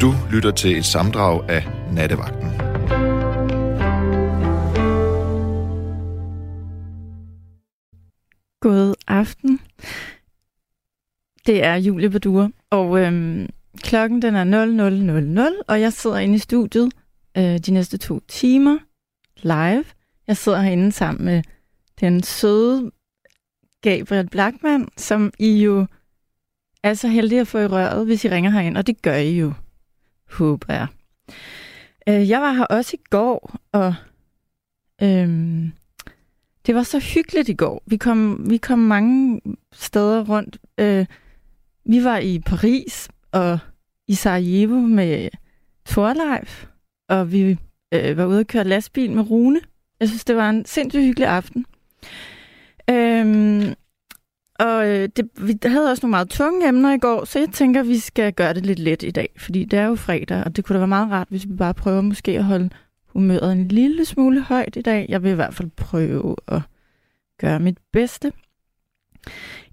Du lytter til et samdrag af Nattevagten. God aften. Det er Julie Badur, og øhm, klokken den er 00.00, og jeg sidder inde i studiet øh, de næste to timer live. Jeg sidder herinde sammen med den søde Gabriel Blackman, som I jo er så heldige at få i røret, hvis I ringer herind, og det gør I jo, håber jeg. Øh, jeg var her også i går, og øhm, det var så hyggeligt i går. Vi kom, vi kom mange steder rundt. Øh, vi var i Paris og i Sarajevo med Torleif, og vi øh, var ude og køre lastbil med Rune. Jeg synes, det var en sindssygt hyggelig aften. Øhm, og øh, det, vi havde også nogle meget tunge emner i går, så jeg tænker, at vi skal gøre det lidt let i dag, fordi det er jo fredag, og det kunne da være meget rart, hvis vi bare prøver måske at holde humøret en lille smule højt i dag. Jeg vil i hvert fald prøve at gøre mit bedste.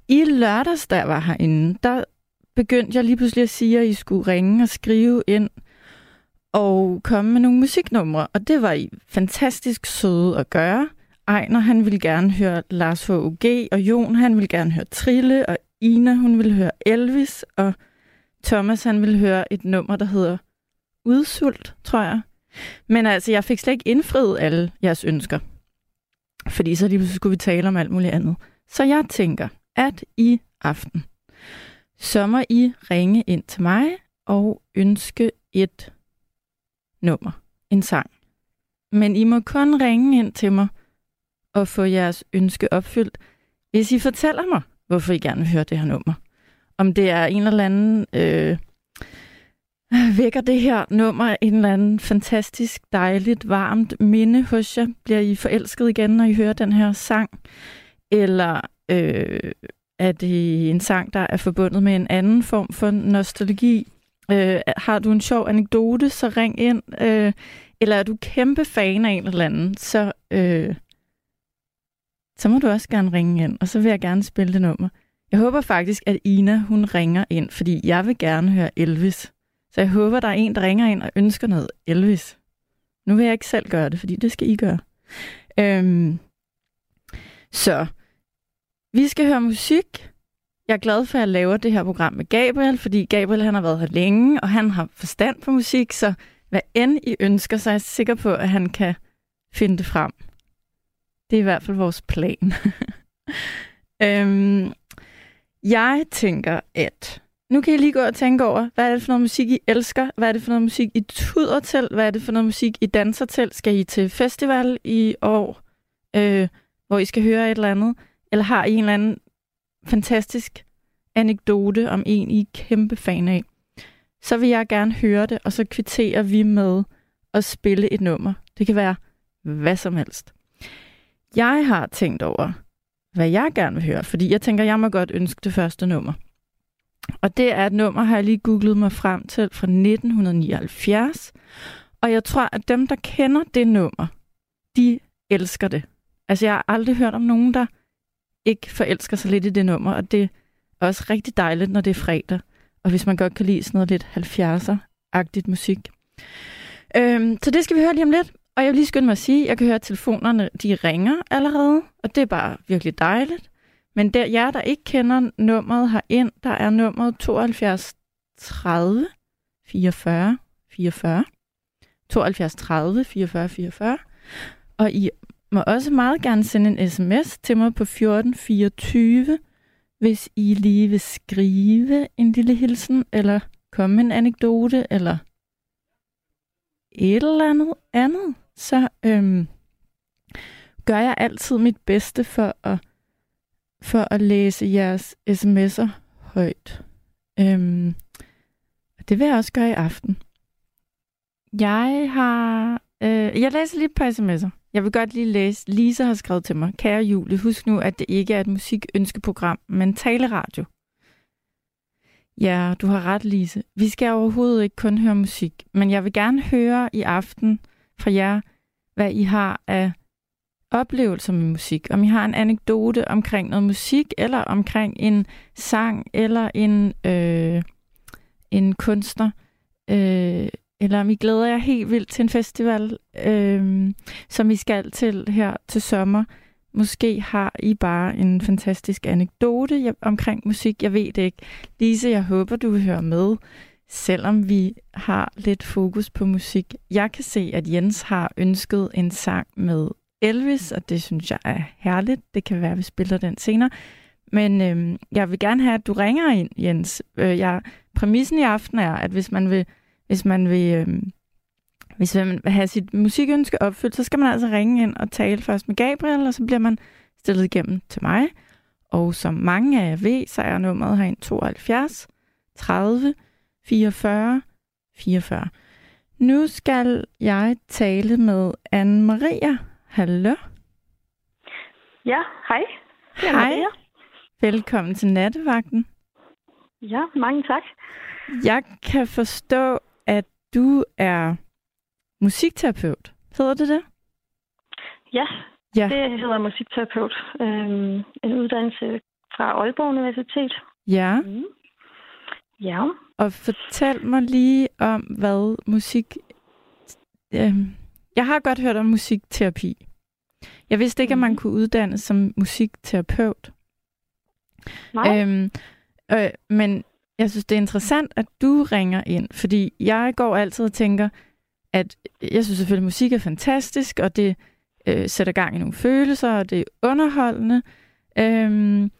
I lørdags, der var herinde, der begyndte jeg lige pludselig at sige, at I skulle ringe og skrive ind og komme med nogle musiknumre, og det var I fantastisk søde at gøre. Ejner, han ville gerne høre Lars H.U.G., og Jon, han ville gerne høre Trille, og Ina, hun ville høre Elvis, og Thomas, han ville høre et nummer, der hedder Udsult, tror jeg. Men altså, jeg fik slet ikke indfriet alle jeres ønsker. Fordi så lige skulle vi tale om alt muligt andet. Så jeg tænker, at i aften, så må I ringe ind til mig og ønske et nummer, en sang. Men I må kun ringe ind til mig og få jeres ønske opfyldt, hvis I fortæller mig, hvorfor I gerne vil høre det her nummer. Om det er en eller anden øh, vækker det her nummer en eller anden fantastisk, dejligt, varmt minde hos jer? Bliver I forelsket igen, når I hører den her sang? Eller øh, er det en sang, der er forbundet med en anden form for nostalgi? Øh, har du en sjov anekdote, så ring ind. Øh, eller er du kæmpe fan af en eller anden, så, øh, så må du også gerne ringe ind, og så vil jeg gerne spille det nummer. Jeg håber faktisk, at Ina hun ringer ind, fordi jeg vil gerne høre Elvis. Så jeg håber, der er en, der ringer ind og ønsker noget Elvis. Nu vil jeg ikke selv gøre det, fordi det skal I gøre. Øhm, så vi skal høre musik. Jeg er glad for, at jeg laver det her program med Gabriel, fordi Gabriel han har været her længe, og han har forstand på musik, så hvad end I ønsker, så er jeg sikker på, at han kan finde det frem. Det er i hvert fald vores plan. øhm, jeg tænker, at nu kan I lige gå og tænke over, hvad er det for noget musik, I elsker? Hvad er det for noget musik, I tuder til? Hvad er det for noget musik, I danser til? Skal I til festival i år, øh, hvor I skal høre et eller andet? Eller har I en eller anden fantastisk anekdote om en, I er kæmpe fan af? Så vil jeg gerne høre det, og så kvitterer vi med at spille et nummer. Det kan være hvad som helst. Jeg har tænkt over, hvad jeg gerne vil høre, fordi jeg tænker, jeg må godt ønske det første nummer. Og det er et nummer, har jeg lige googlet mig frem til fra 1979. Og jeg tror, at dem, der kender det nummer, de elsker det. Altså, jeg har aldrig hørt om nogen, der ikke forelsker sig lidt i det nummer, og det er også rigtig dejligt, når det er fredag. Og hvis man godt kan lide sådan noget lidt 70'er-agtigt musik. Øhm, så det skal vi høre lige om lidt. Og jeg vil lige skynde mig at sige, at jeg kan høre, at telefonerne de ringer allerede, og det er bare virkelig dejligt. Men der, jer, der ikke kender nummeret herind, der er nummeret 72 30 44 44. 72 30 44 44. Og I må også meget gerne sende en sms til mig på 1424, hvis I lige vil skrive en lille hilsen, eller komme med en anekdote, eller et eller andet andet, så øhm, gør jeg altid mit bedste for at for at læse jeres sms'er højt. Øhm, det vil jeg også gøre i aften. Jeg har... Øh, jeg læser lige et par sms'er. Jeg vil godt lige læse. Lisa har skrevet til mig. Kære Julie, husk nu, at det ikke er et musikønskeprogram, men taleradio. Ja, du har ret, Lise. Vi skal overhovedet ikke kun høre musik, men jeg vil gerne høre i aften fra jer, hvad I har af oplevelser med musik, om I har en anekdote omkring noget musik, eller omkring en sang, eller en, øh, en kunstner, øh, eller om I glæder jer helt vildt til en festival, øh, som I skal til her til sommer. Måske har I bare en fantastisk anekdote omkring musik. Jeg ved det ikke. Lise, jeg håber, du vil høre med, selvom vi har lidt fokus på musik. Jeg kan se, at Jens har ønsket en sang med Elvis, og det synes jeg er herligt. Det kan være, at vi spiller den senere. Men øhm, jeg vil gerne have, at du ringer ind, Jens. Øh, jeg, præmissen i aften er, at hvis man vil, hvis man vil, øhm, hvis man vil have sit musikønske opfyldt, så skal man altså ringe ind og tale først med Gabriel, og så bliver man stillet igennem til mig. Og som mange af jer ved, så er nummeret herind 72 30 44 44. Nu skal jeg tale med Anne-Maria. Hallo? Ja, hej. Hej. Maria. Velkommen til nattevagten. Ja, mange tak. Jeg kan forstå, at du er musikterapeut. Hedder det det? Ja, ja. det hedder musikterapeut. Øhm, en uddannelse fra Aalborg Universitet. Ja. Mm. Ja. Og fortæl mig lige om, hvad musik... Øhm, jeg har godt hørt om musikterapi. Jeg vidste ikke, mm. at man mhm. kunne uddanne som musikterapeut. Nej. Øhm, øh, men jeg synes, det er interessant, at du ringer ind, fordi jeg går altid og tænker, at jeg synes selvfølgelig, at musik er fantastisk, og det øh, sætter gang i nogle følelser, og det er underholdende. Øhm,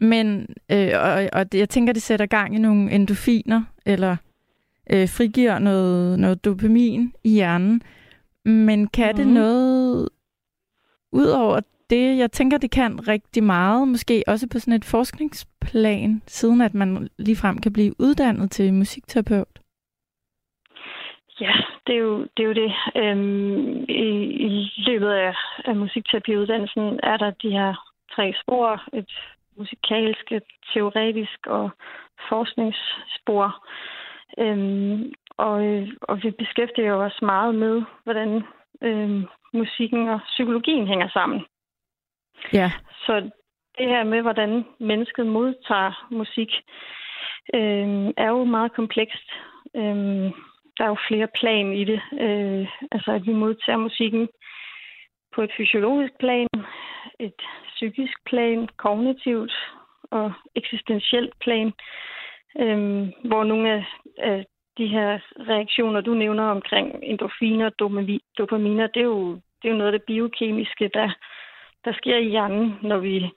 men, øh, og, og jeg tænker, det sætter gang i nogle endofiner, eller øh, frigiver noget, noget dopamin i hjernen. Men kan mm. det mhm. noget, udover det, jeg tænker, det kan rigtig meget, måske også på sådan et forskningsplan, siden at man ligefrem kan blive uddannet til musikterapeut? Ja, det er jo det. Er jo det. Øhm, i, I løbet af, af musikterapiuddannelsen er der de her tre spor. Et musikalsk, et teoretisk og forskningsspor. Øhm, og, og vi beskæftiger os meget med, hvordan øhm, musikken og psykologien hænger sammen. Ja. Så det her med, hvordan mennesket modtager musik, øh, er jo meget komplekst. Øh, der er jo flere plan i det. Øh, altså, at vi modtager musikken på et fysiologisk plan, et psykisk plan, kognitivt og eksistentielt plan, øh, hvor nogle af, af de her reaktioner, du nævner omkring endorfiner, dopaminer, det er jo, det er jo noget af det biokemiske, der der sker i hjernen, når vi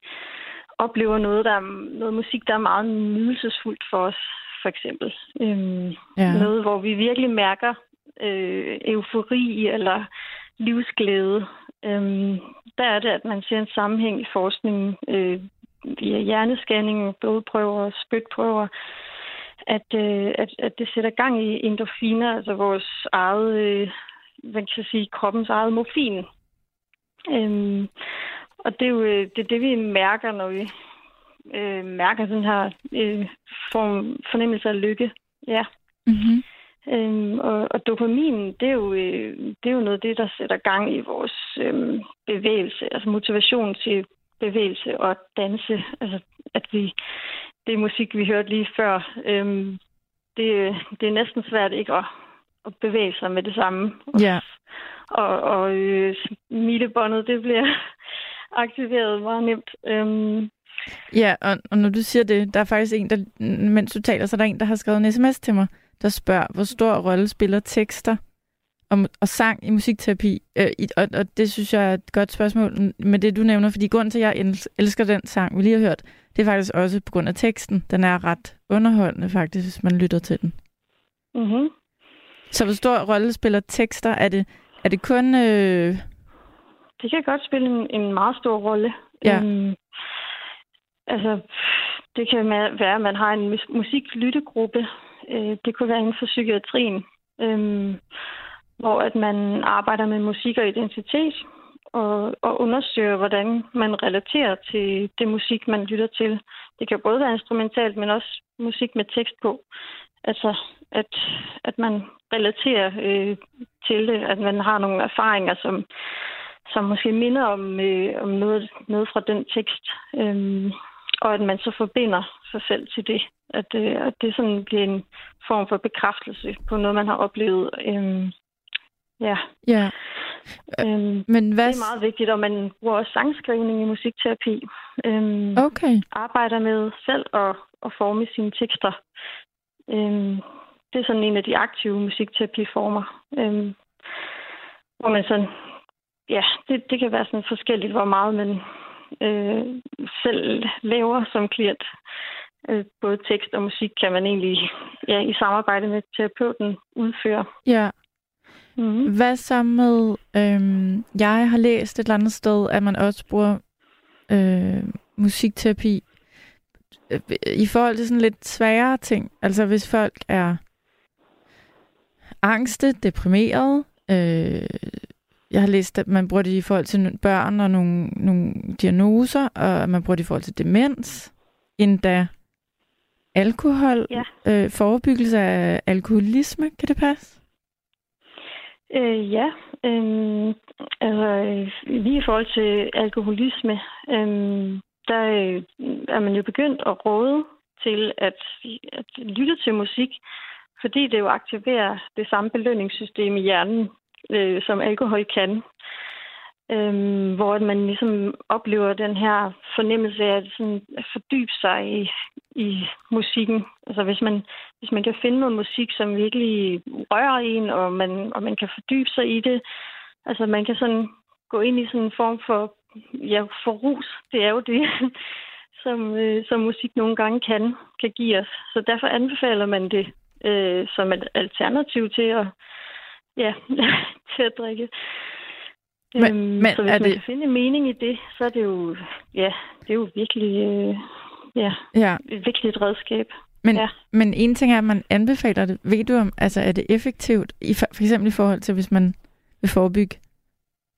oplever noget, der er, noget musik, der er meget nydelsesfuldt for os, for eksempel. Øhm, ja. Noget, hvor vi virkelig mærker øh, eufori eller livsglæde. Øhm, der er det, at man ser en sammenhæng i forskningen øh, via hjernescanning, blodprøver og spytprøver, at, øh, at, at det sætter gang i endorfiner, altså vores eget, øh, hvad kan jeg sige, kroppens eget morfin. Øhm, og det er jo øh, det, er det, vi mærker, når vi øh, mærker den her øh, form, fornemmelse af lykke. Ja. Mm-hmm. Øhm, og, og dopamin, det er, jo, øh, det er jo noget af det, der sætter gang i vores øh, bevægelse, altså motivation til bevægelse og danse. Altså, at vi, det musik, vi hørte lige før, øh, det, det er næsten svært ikke at, at bevæge sig med det samme. Ja. Og, og øh, smilebåndet, det bliver aktiveret meget nemt. Øhm. Ja, og, og når du siger det, der er faktisk en, der, mens du taler, så er der en, der har skrevet en sms til mig, der spørger, hvor stor rolle spiller tekster og, og sang i musikterapi? Øh, i, og, og det synes jeg er et godt spørgsmål med det, du nævner, fordi grund til, at jeg elsker den sang, vi lige har hørt, det er faktisk også på grund af teksten. Den er ret underholdende faktisk, hvis man lytter til den. Mm-hmm. Så hvor stor rolle spiller tekster? Er det, er det kun... Øh... Det kan godt spille en, en meget stor rolle. Ja. Um, altså, det kan være, at man har en musiklyttegruppe. Øh, det kunne være inden for psykiatrien, øh, hvor at man arbejder med musik og identitet og, og undersøger, hvordan man relaterer til det musik, man lytter til. Det kan både være instrumentalt, men også musik med tekst på. Altså, at, at man relaterer øh, til det, at man har nogle erfaringer, som, som måske minder om, øh, om noget, noget fra den tekst. Øh, og at man så forbinder sig selv til det. At, øh, at det sådan bliver en form for bekræftelse på noget, man har oplevet. Øhm, ja. Ja. Øhm, Men hvad... Det er meget vigtigt, og man bruger også sangskrivning i musikterapi. Øhm, Okay. Arbejder med selv at, at forme sine tekster. Øhm, det er sådan en af de aktive musikterapiformer. Øhm, hvor man sådan, ja, det, det kan være sådan forskelligt, hvor meget man øh, selv laver som klient. Øh, både tekst og musik kan man egentlig ja, i samarbejde med terapeuten udføre. Ja. Mm-hmm. Hvad så med, øhm, jeg har læst et eller andet sted, at man også bruger øh, musikterapi øh, i forhold til sådan lidt sværere ting. Altså hvis folk er angste, deprimerede. Øh, jeg har læst, at man bruger det i forhold til børn og nogle, nogle diagnoser, og man bruger det i forhold til demens. Endda alkohol, Ja. øh, forebyggelse af alkoholisme, kan det passe? Øh, ja, øhm, altså øh, lige i forhold til alkoholisme, øhm, der øh, er man jo begyndt at råde til at, at lytte til musik, fordi det jo aktiverer det samme belønningssystem i hjernen, øh, som alkohol kan. Øhm, hvor man ligesom oplever den her fornemmelse af at, sådan, at fordybe sig i, i musikken. Altså hvis man, hvis man kan finde noget musik, som virkelig rører en, og man, og man kan fordybe sig i det. Altså man kan sådan gå ind i sådan en form for, ja, for rus. Det er jo det, som, øh, som musik nogle gange kan, kan give os. Så derfor anbefaler man det øh, som et alternativ til at, ja, til at drikke. Men- øhm, men så hvis er man det- kan finde en mening i det, så er det jo, ja, det er jo virkelig, øh, ja, Ja. et vigtigt redskab. Men, Ja. men en ting er, at man anbefaler det. Ved du om, altså er det effektivt, i, for, for eksempel i forhold til, hvis man vil forebygge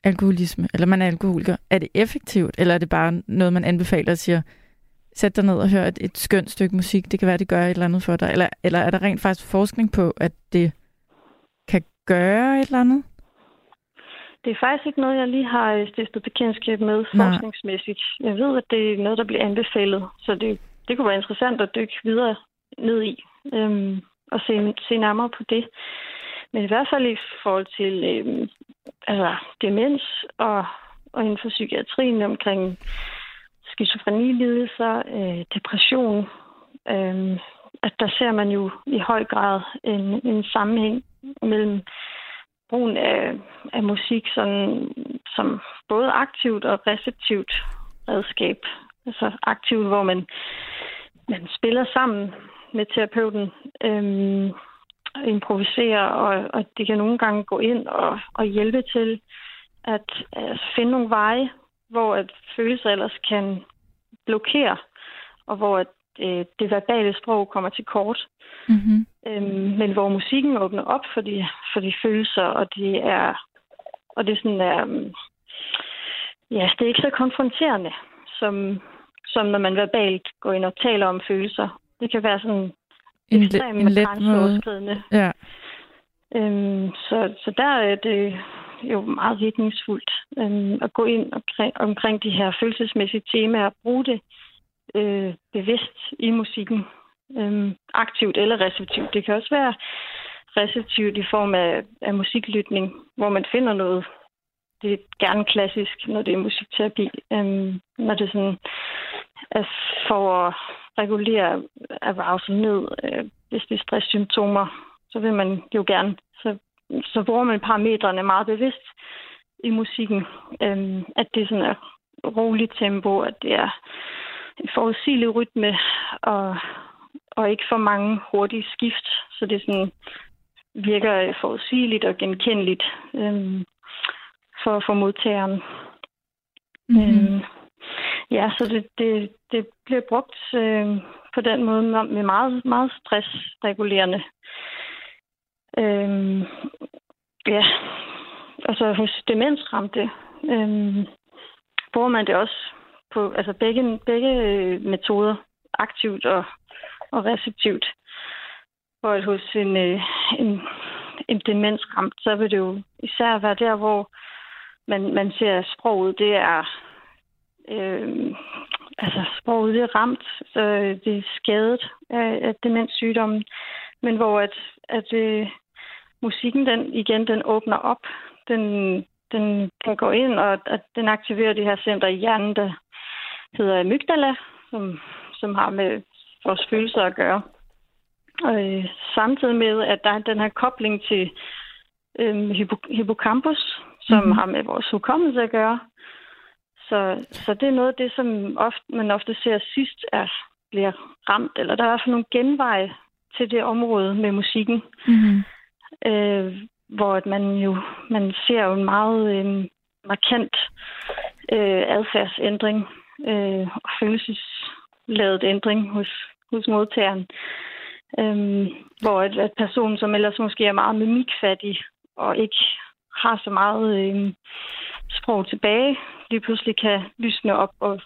alkoholisme, eller man er alkoholiker, er det effektivt, eller er det bare noget, man anbefaler og siger, sæt dig ned og hør et, et skønt stykke musik, det kan være, det gør et eller andet for dig, eller, eller er der rent faktisk forskning på, at det gøre et eller andet? Det er faktisk ikke noget, jeg lige har øh, stiftet bekendtskab med Nej. forskningsmæssigt. Jeg ved, at det er noget, der bliver anbefalet, så det, det kunne være interessant at dykke videre ned i øhm, og se, se nærmere på det. Men i hvert fald i forhold til øhm, altså, demens og, og inden for psykiatrien omkring skizofrenilidelser, øh, depression, øh, at der ser man jo i høj grad en, en sammenhæng mellem brugen af, af musik sådan, som både aktivt og receptivt redskab. Altså aktivt, hvor man, man spiller sammen med terapeuten, øhm, improviserer, og, og det kan nogle gange gå ind og, og hjælpe til at, altså, finde nogle veje, hvor at følelser ellers kan blokere, og hvor at, øh, det verbale sprog kommer til kort. Mm-hmm. Øhm, men hvor musikken åbner op for de, for de følelser, og det er, og det sådan er, øhm, ja, det er ikke så konfronterende, som, som når man verbalt går ind og taler om følelser. Det kan være sådan En, ekstremt en let måde. Ja. Øhm, så, så der er det jo meget virkningsfuldt øhm, at gå ind omkring, omkring de her følelsesmæssige temaer og bruge det øh, bevidst i musikken. Øh, aktivt eller receptivt. Det kan også være receptivt i form af, af musiklytning, hvor man finder noget. Det er gerne klassisk, når det er musikterapi. Øh, når det sådan er for at regulere arousal ned, øh, hvis det er stresssymptomer, så vil man jo gerne. Så, så bruger man parametrene meget bevidst i musikken. Øh, at det sådan er roligt tempo, at det er en forudsigelig rytme, og, og ikke for mange hurtige skift, så det sådan virker forudsigeligt og genkendeligt øhm, for, for modtageren. Mm-hmm. Øhm, ja, så det, det, det bliver brugt øh, på den måde med meget, meget stressregulerende. Øhm, ja, og så hos demensramte øhm, bruger man det også på altså begge, begge øh, metoder, aktivt og, og receptivt. For at hos en, øh, en, en demensramt, så vil det jo især være der, hvor man, man ser sproget, det er øh, altså, sproget er ramt, så det er skadet af, af demenssygdommen, men hvor at, at øh, musikken den igen den åbner op, den, den, den går ind, og at den aktiverer det her center i hjernen, der hedder amygdala, som, som har med vores følelser at gøre. Og øh, samtidig med, at der er den her kobling til øh, hippocampus, som mm-hmm. har med vores hukommelse at gøre. Så, så det er noget af det, som ofte, man ofte ser sidst, er bliver ramt, eller der er i hvert fald nogle genveje til det område med musikken, mm-hmm. øh, hvor at man jo man ser jo en meget øh, markant øh, adfærdsændring øh, og følelsesladet ændring hos, hos modtageren. Øh, hvor at, at personen, som ellers måske er meget mimikfattig og ikke har så meget øh, sprog tilbage, lige pludselig kan lysne op og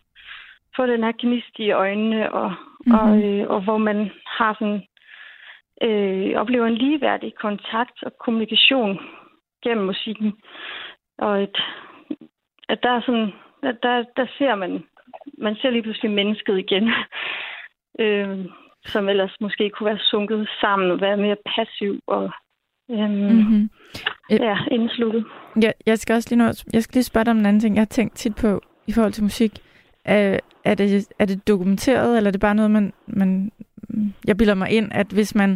få den her gnist i øjnene, og, mm-hmm. og, øh, og hvor man har sådan, øh, oplever en ligeværdig kontakt og kommunikation gennem musikken. Og et, at der er sådan, at der, der ser man, man ser lige pludselig mennesket igen, øh, som ellers måske kunne være sunket sammen og være mere passiv og øhm, mm-hmm. ja, indsluttet. Ja, jeg skal også lige, nå, jeg skal lige spørge dig om en anden ting, jeg har tænkt tit på i forhold til musik. Er, er, det, er det dokumenteret, eller er det bare noget, man, man... Jeg bilder mig ind, at hvis man...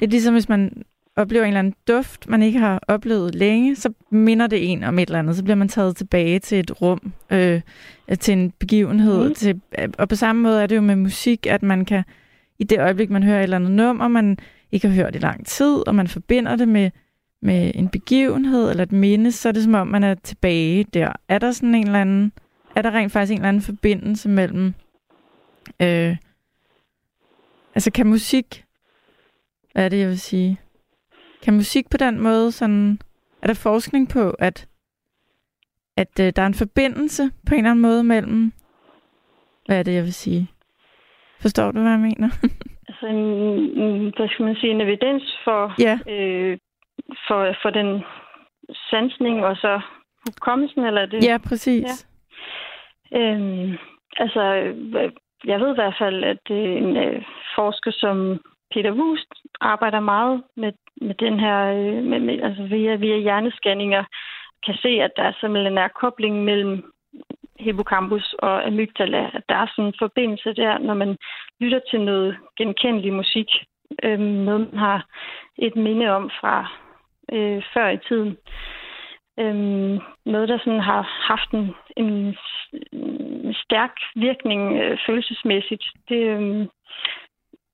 Det er ligesom, hvis man oplever en eller anden duft, man ikke har oplevet længe, så minder det en om et eller andet. Så bliver man taget tilbage til et rum, øh, til en begivenhed. Mm. Til, og på samme måde er det jo med musik, at man kan, i det øjeblik, man hører et eller andet nummer, man ikke har hørt i lang tid, og man forbinder det med, med en begivenhed eller et minde, så er det som om, man er tilbage der. Er der sådan en eller anden, er der rent faktisk en eller anden forbindelse mellem, øh, altså kan musik, hvad er det, jeg vil sige? Kan musik på den måde sådan, er der forskning på, at, at øh, der er en forbindelse på en eller anden måde mellem, hvad er det, jeg vil sige? Forstår du, hvad jeg mener? altså en, hvad skal man sige, en evidens for, ja. øh, for, for den sansning og så hukommelsen, eller det? Ja, præcis. Ja. Øhm, altså, jeg ved i hvert fald, at en øh, forsker som Peter Wust arbejder meget med, med den her, øh, med, med, altså via, via hjernescanninger, kan se, at der simpelthen er kobling mellem hippocampus og amygdala, at der er sådan en forbindelse der, når man lytter til noget genkendelig musik, øh, noget man har et minde om fra øh, før i tiden. Øh, noget, der sådan har haft en, en, en stærk virkning øh, følelsesmæssigt. Det, øh,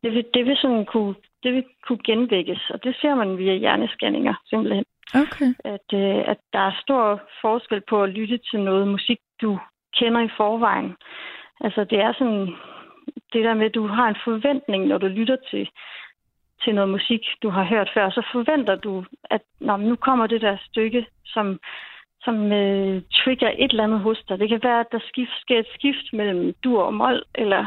det, vil, det vil sådan kunne det vil kunne genvækkes, og det ser man via hjernescanninger simpelthen. Okay. At, øh, at der er stor forskel på at lytte til noget musik, du kender i forvejen. Altså det er sådan det der med, at du har en forventning, når du lytter til, til noget musik, du har hørt før, så forventer du, at når nu kommer det der stykke, som, som øh, trigger et eller andet hos dig. Det kan være, at der skift, sker et skift mellem dur og mol, eller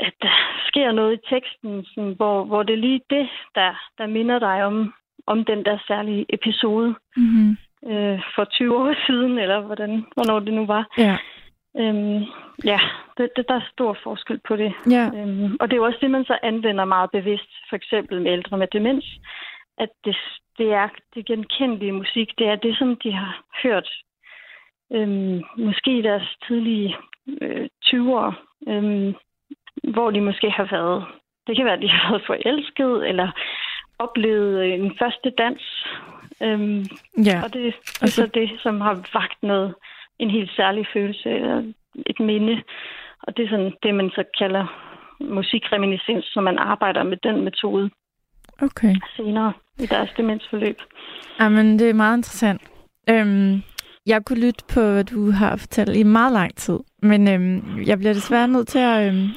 at der sker noget i teksten, sådan, hvor, hvor det er lige det, der, der minder dig om, om den der særlige episode mm-hmm. øh, for 20 år siden, eller hvordan, hvornår det nu var. Ja. Øhm, ja, det, det, der er stor forskel på det. Ja. Øhm, og det er jo også det, man så anvender meget bevidst, for eksempel med ældre med demens, at det, det er det genkendelige musik, det er det, som de har hørt øhm, måske i deres tidlige øh, 20'ere, øhm, hvor de måske har været, det kan være, at de har været forelsket, eller oplevet en første dans. Øhm, ja. Og det, er så det, som har vagt noget en helt særlig følelse eller et minde. Og det er sådan det, man så kalder musikreminiscens, så man arbejder med den metode okay. senere i deres demensforløb. Jamen, det er meget interessant. Øhm, jeg kunne lytte på, hvad du har fortalt i meget lang tid, men øhm, jeg bliver desværre nødt til at... Øhm,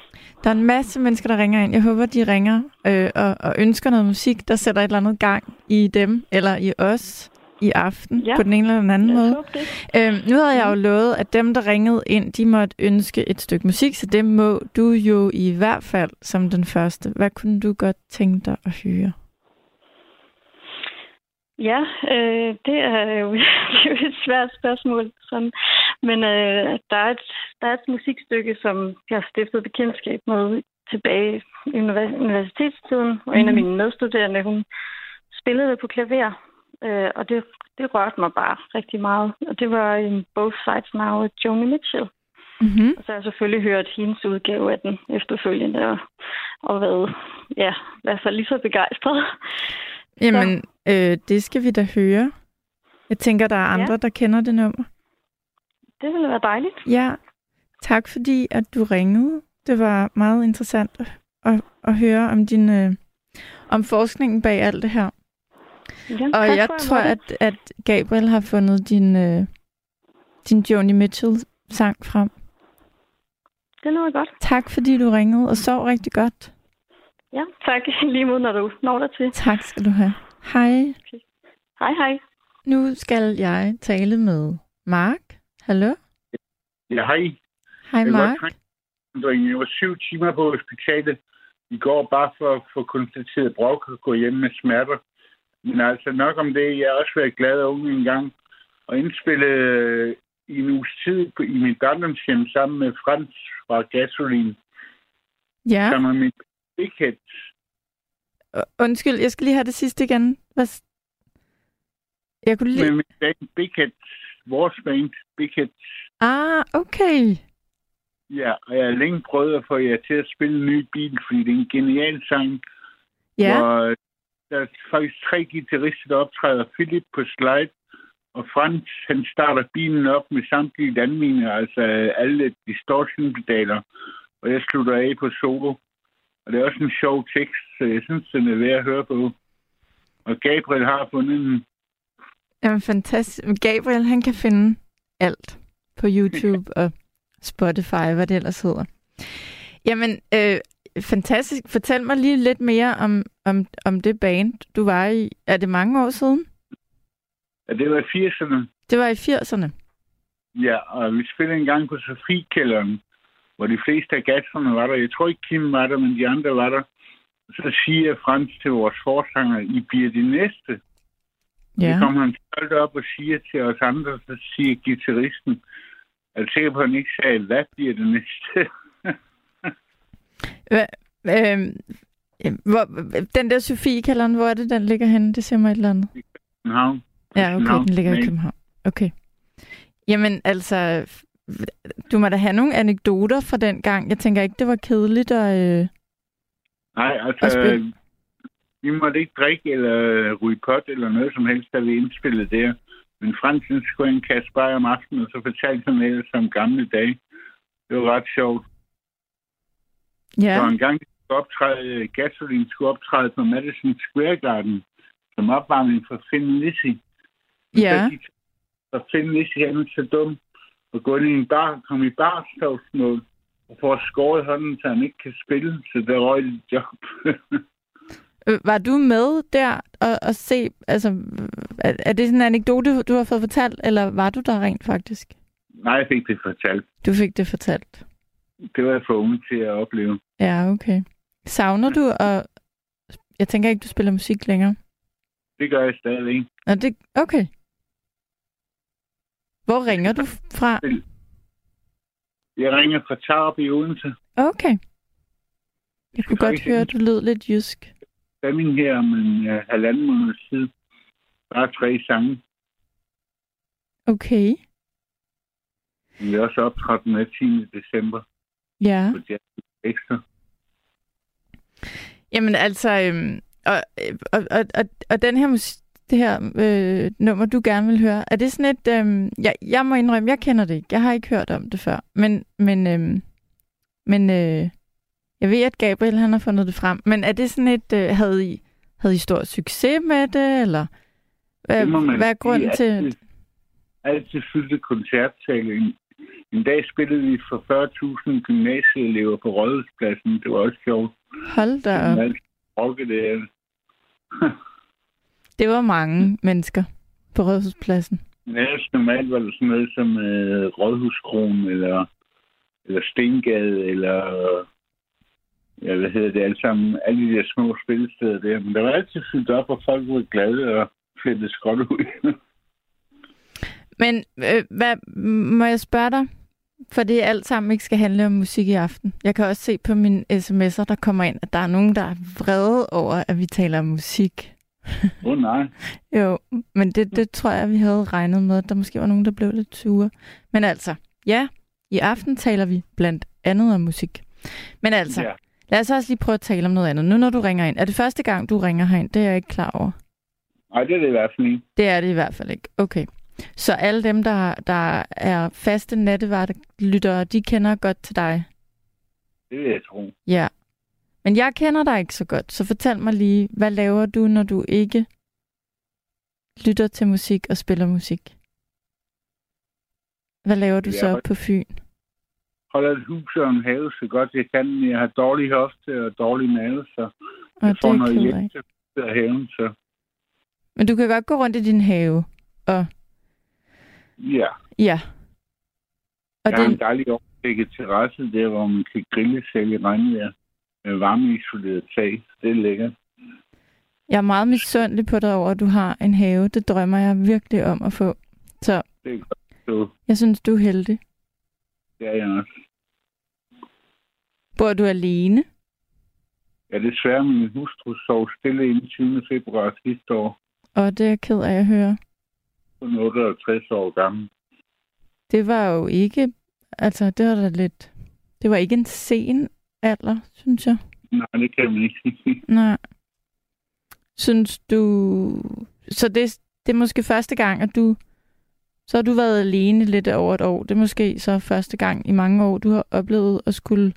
der er en masse mennesker, der ringer ind. Jeg håber, de ringer øh, og, og ønsker noget musik, der sætter et eller andet gang i dem eller i os i aften ja. på den ene eller den anden jeg måde. Øhm, nu havde jeg jo lovet, at dem, der ringede ind, de måtte ønske et stykke musik, så det må du jo i hvert fald som den første. Hvad kunne du godt tænke dig at høre? Ja, øh, det er jo et svært spørgsmål. Sådan. Men øh, der, er et, der er et musikstykke, som jeg har stiftet bekendtskab med tilbage i universitetstiden, og mm. en af mhm. mine medstuderende, hun spillede det på klaver, øh, og det, det rørte mig bare rigtig meget. Og det var en Both Sides Now af Joni Mitchell. Mm-hmm. Og så har jeg selvfølgelig hørt hendes udgave af den efterfølgende, og, og været, ja, hvert fald lige så begejstret. Jamen, øh, det skal vi da høre. Jeg tænker, der er andre, ja. der kender det nummer. Det ville være dejligt. Ja, tak fordi, at du ringede. Det var meget interessant at, at, høre om din øh, om forskningen bag alt det her. Ja, og jeg tror, at, at Gabriel har fundet din, øh, din Joni Mitchell-sang frem. Det lyder godt. Tak, fordi du ringede, og sov rigtig godt. Ja, tak. Lige mod, når du når dig til. Tak skal du have. Hej. Okay. Hej, hej. Nu skal jeg tale med Mark. Hallo? Ja, hej. Hej, Mark. Jeg var syv timer på hospitalet i går, bare for at få konstateret brok og gå hjem med smerter. Men altså nok om det. Jeg har også været glad og ung en gang og indspille øh, i en uges tid på, i mit barndomshjem sammen med Frans fra Gasolin. Ja. Sammen med min Big Head. Undskyld, jeg skal lige have det sidste igen. Hvad, jeg kunne lige... Med min band Big Head. Ah, okay. Ja, og jeg har længe prøvet at få jer til at spille en ny bil, fordi det er en genial sang. Ja. Hvor der er faktisk tre guitarister, der optræder. Philip på slide, og Frans, han starter bilen op med samtlige landminer, altså alle distortion-pedaler. Og jeg slutter af på solo. Og det er også en sjov tekst, så jeg synes, den er værd at høre på. Og Gabriel har fundet en Jamen, fantastisk. Gabriel, han kan finde alt på YouTube og Spotify, hvad det ellers hedder. Jamen, øh, fantastisk. Fortæl mig lige lidt mere om, om, om det band, du var i. Er det mange år siden? Ja, det var i 80'erne. Det var i 80'erne? Ja, og vi spillede en gang på Sofie-kælderen, hvor de fleste af gasserne var der. Jeg tror ikke, Kim var der, men de andre var der. Så siger Frans til vores forsanger, I bliver de næste. Ja. Så kommer han stolt op og siger til os andre, så siger gitarristen, jeg er sikker på, at han ikke sagde, hvad bliver det næste? Hva, øh, hvor, den der Sofie-kalderen, hvor er det, den ligger henne? Det ser mig et eller andet. I København. Ja, okay, den ligger i København. Okay. Jamen, altså, du må da have nogle anekdoter fra den gang. Jeg tænker ikke, det var kedeligt at, øh, Nej, altså, at vi måtte ikke drikke eller ryge pot eller noget som helst, da vi indspillede der. Men Fransen skulle en kasse bare om aftenen, og så fortalte han ellers om gamle dage. Det var ret sjovt. Ja. Så en gang skulle optræde, Gasolin skulle optræde på Madison Square Garden som opvarmning for Finn Lissy. Ja. Så Finn Lissy er så dum og gå ind i en bar og komme i barstavsmål og få skåret hånden, så han ikke kan spille, så der røg job. Øh, var du med der og, og se, altså, er, er det sådan en anekdote, du har fået fortalt, eller var du der rent faktisk? Nej, jeg fik det fortalt. Du fik det fortalt? Det var jeg for unge til at opleve. Ja, okay. Savner du, og jeg tænker ikke, du spiller musik længere? Det gør jeg stadig. Nå, det, okay. Hvor ringer du fra? Jeg ringer fra Tarp i Odense. Okay. Jeg kunne godt høre, at du lød lidt jysk jamming her om en ja, halvanden måned siden. Bare tre sange. Okay. Vi er også optrådt med 10. december. Ja. På ekstra. Jamen altså, øhm, og, og, og, og, og den her musik, det her øh, nummer, du gerne vil høre, er det sådan et... Øh, jeg, jeg må indrømme, jeg kender det ikke. Jeg har ikke hørt om det før. Men, men, øh, men øh, jeg ved, at Gabriel han har fundet det frem, men er det sådan et, øh, havde, I, havde I stor succes med det, eller hvad, det hvad er grunden til... Altid, altid fyldte koncertsale. En, dag spillede vi for 40.000 gymnasieelever på Rådhuspladsen. Det var også sjovt. Hold da op. Rokke det. var mange mennesker på Rådhuspladsen. Ellers normalt var det sådan noget som øh, Rådhuskron, eller, eller Stengade, eller ja, hvad hedder det alt sammen, alle de der små spillesteder der. Men der var altid fyldt op, og folk var glade og flippede skråt ud. Men øh, hvad, må jeg spørge dig? For det alt sammen ikke skal handle om musik i aften. Jeg kan også se på mine sms'er, der kommer ind, at der er nogen, der er vrede over, at vi taler om musik. Åh oh, nej. Jo, men det, det tror jeg, vi havde regnet med, at der måske var nogen, der blev lidt sure. Men altså, ja, i aften taler vi blandt andet om musik. Men altså, ja. Lad os også lige prøve at tale om noget andet. Nu når du ringer ind, er det første gang, du ringer herind? Det er jeg ikke klar over. Nej, det er det i hvert fald ikke. Det er det i hvert fald ikke. Okay. Så alle dem, der, der er faste nattevarte-lyttere, de kender godt til dig? Det vil jeg tro. Ja. Men jeg kender dig ikke så godt, så fortæl mig lige, hvad laver du, når du ikke lytter til musik og spiller musik? Hvad laver du så på Fyn? Holder et hus og en have så godt jeg kan. Jeg har dårlig hofte og dårlig mave, så og jeg får noget hjælp til haven. Så. Men du kan godt gå rundt i din have og Ja. Ja. Og der er det... en dejlig overblikket terrasse der, hvor man kan grille selv i regnvejr med varmeisoleret tag. Det er lækkert. Jeg er meget misundelig på dig over, at du har en have. Det drømmer jeg virkelig om at få. Så det er godt. Du. Jeg synes, du er heldig. Det er jeg også. Bor du alene? Ja, desværre. Min hustru sov stille inden 20. februar sidste år. Og det er jeg ked af at høre kun 68 år gammel. Det var jo ikke, altså det var da lidt, det var ikke en sen alder, synes jeg. Nej, det kan man ikke sige. Nej. Synes du, så det, det er måske første gang, at du, så har du været alene lidt over et år. Det er måske så første gang i mange år, du har oplevet at skulle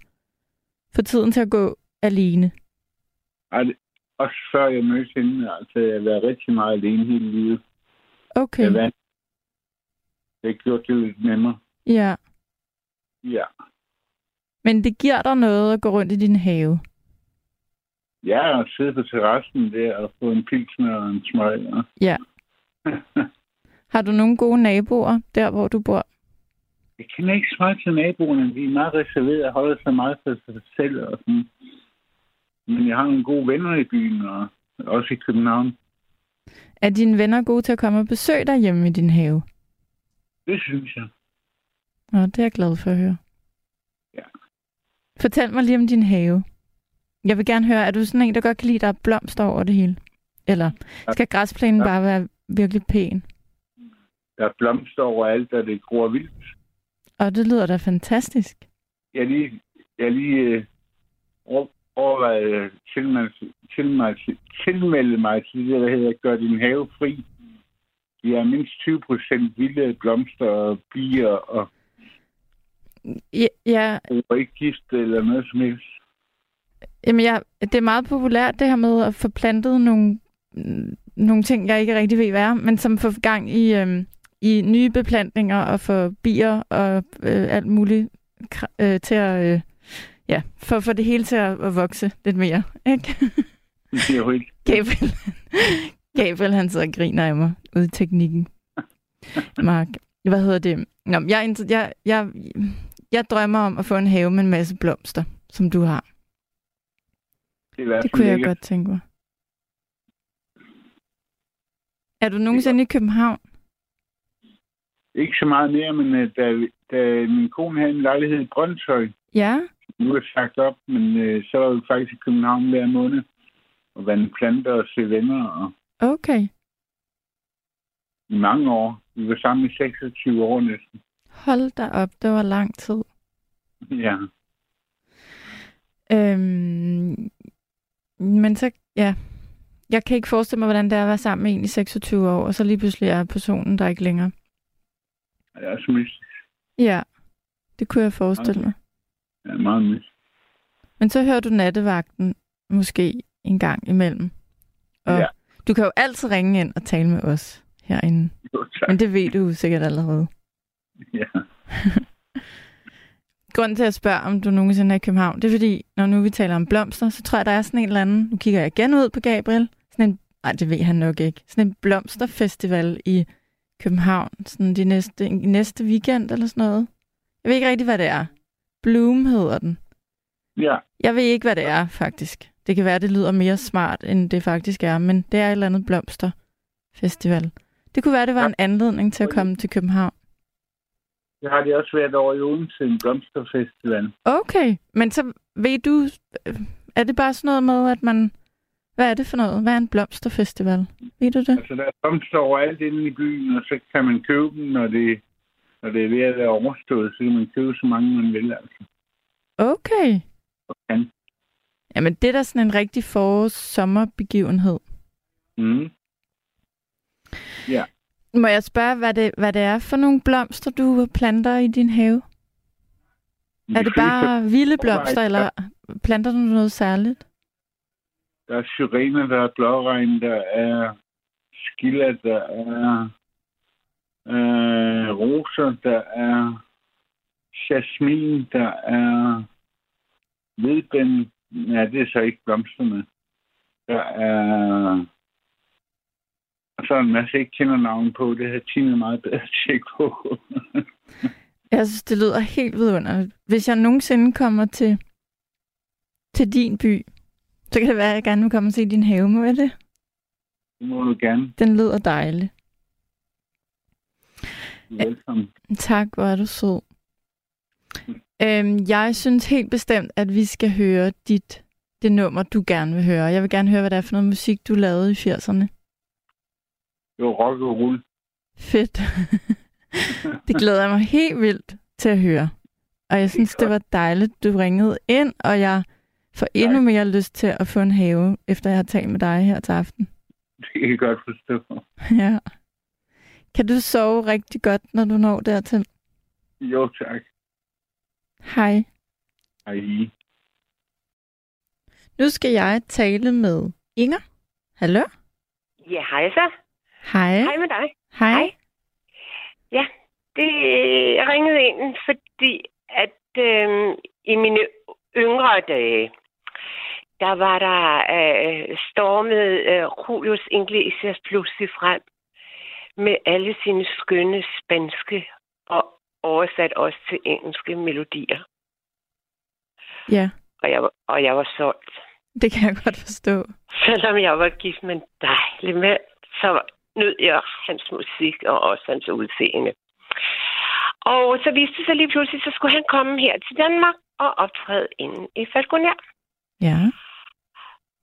få tiden til at gå alene. Ej, også før jeg mødte hende, altså jeg har været rigtig meget alene hele livet. Okay. Jeg vandt. Det gjorde det lidt nemmere. Ja. Ja. Men det giver dig noget at gå rundt i din have? Ja, og sidde på terrassen der og få en pilsner og en smøg. Ja. Har du nogle gode naboer der, hvor du bor? Jeg kender ikke så meget til naboerne. De er meget reserveret og holder sig meget for sig selv. Og sådan. Men jeg har nogle gode venner i byen, og også i København. Er dine venner gode til at komme og besøge dig hjemme i din have? Det synes jeg. Nå, det er jeg glad for at høre. Ja. Fortæl mig lige om din have. Jeg vil gerne høre, er du sådan en, der godt kan lide, at der er blomster over det hele? Eller skal græsplænen ja. bare være virkelig pæn? Der er blomster over alt, og det gror vildt. Og det lyder da fantastisk. Jeg lige, jeg lige øh, overvejet tilmelde, tilmelde, tilmelde mig til det, der hedder Gør din have fri. Vi er mindst 20 procent vilde blomster og bier og Ja, ja. Og ikke gift eller noget som helst. Jamen, ja, det er meget populært, det her med at få plantet nogle, nogle ting, jeg ikke rigtig ved, hvad er, men som får gang i, øhm, i nye beplantninger og få bier og øh, alt muligt øh, til at øh, Ja, for, for det hele til at, at vokse lidt mere, ikke? Jo ikke. Gabriel, Gabriel, han sidder og griner af mig ude i teknikken. Mark, hvad hedder det? Nå, jeg, jeg, jeg, jeg drømmer om at få en have med en masse blomster, som du har. Det, det kunne jeg ikke. godt tænke mig. Er du nogensinde i København? Ikke så meget mere, men øh, da, da min kone havde en lejlighed i Brøndshøj, ja nu er sagt op, men øh, så var vi faktisk i København hver måned og vande planter og se venner. Og okay. I mange år. Vi var sammen i 26 år næsten. Hold da op, det var lang tid. Ja. Øhm, men så, ja. Jeg kan ikke forestille mig, hvordan det er at være sammen med en i 26 år, og så lige pludselig er personen der ikke længere. Det er så mystisk. Ja, det kunne jeg forestille mig. Ja, meget mis. Men så hører du nattevagten måske en gang imellem. Og ja. du kan jo altid ringe ind og tale med os herinde. Jo, tak. Men det ved du sikkert allerede. Ja. Grunden til at spørge, om du nogensinde er i København, det er fordi, når nu vi taler om blomster, så tror jeg, der er sådan en eller anden, nu kigger jeg igen ud på Gabriel, sådan en, nej, det ved han nok ikke, sådan en blomsterfestival i København, sådan de næste, næste weekend eller sådan noget. Jeg ved ikke rigtig, hvad det er. Bloom hedder den. Ja. Jeg ved ikke, hvad det er, faktisk. Det kan være, det lyder mere smart, end det faktisk er, men det er et eller andet blomsterfestival. Det kunne være, det var Ja. en anledning til at komme til København. Jeg har det også været over i Odense, en blomsterfestival. Okay, men så ved du, øh, er det bare sådan noget med, at man... Hvad er det for noget? Hvad er en blomsterfestival? Ved du det? Altså, der er blomster overalt inde i byen, og så kan man købe dem, når det, når det er ved at være overstået. Så kan man købe så mange, man vil. Altså. Okay. Ja. Jamen, det er da sådan en rigtig forårs-sommerbegivenhed. Mm. Må jeg spørge, hvad det, hvad det er for nogle blomster, du planter i din have? Er det bare vilde blomster, ja. eller planter du noget særligt? Der er syrener, der er blåregn, der er skiller, der er øh, roser, der er jasmin, der er hvidbænd. Ja, det er så ikke blomsterne. Der er... Og så er en masse, jeg ikke kender navn på. Det har Tina meget bedre tjek på. Jeg synes, det lyder helt vidunderligt. Hvis jeg nogensinde kommer til, til din by, så kan det være, at jeg gerne vil komme og se din have. Må jeg det? det må du gerne. Den lyder dejlig. Velkommen. Tak, hvor er du sød. Øhm, jeg synes helt bestemt, at vi skal høre dit, det nummer, du gerne vil høre. Jeg vil gerne høre, hvad det er for noget musik, du lavede i 80'erne. Det var rock og roll. Fedt. det glæder jeg mig helt vildt til at høre. Og jeg synes, det var dejligt, du ringede ind, og jeg får endnu mere lyst til at få en have, efter jeg har talt med dig her til aften. Det kan jeg godt forstå. Ja. Kan du sove rigtig godt, når du når dertil? Jo, tak. Hej. Hej. Nu skal jeg tale med Inger. Hallo? Ja, hej så. Hej. Hej med dig. Hej. Hej. Ja, det jeg ringede ind, fordi at øh, i mine yngre dage, der var der øh, stormet øh, Julius Iglesias pludselig frem med alle sine skønne spanske og oversat også til engelske melodier. Ja, Og jeg, var- og jeg var solgt. det kan jeg godt forstå. Selvom jeg var gift med en dejlig mand, så nød jeg hans musik og også hans udseende. Og så viste det sig lige pludselig, så skulle han komme her til Danmark og optræde inde i Falconer. Ja.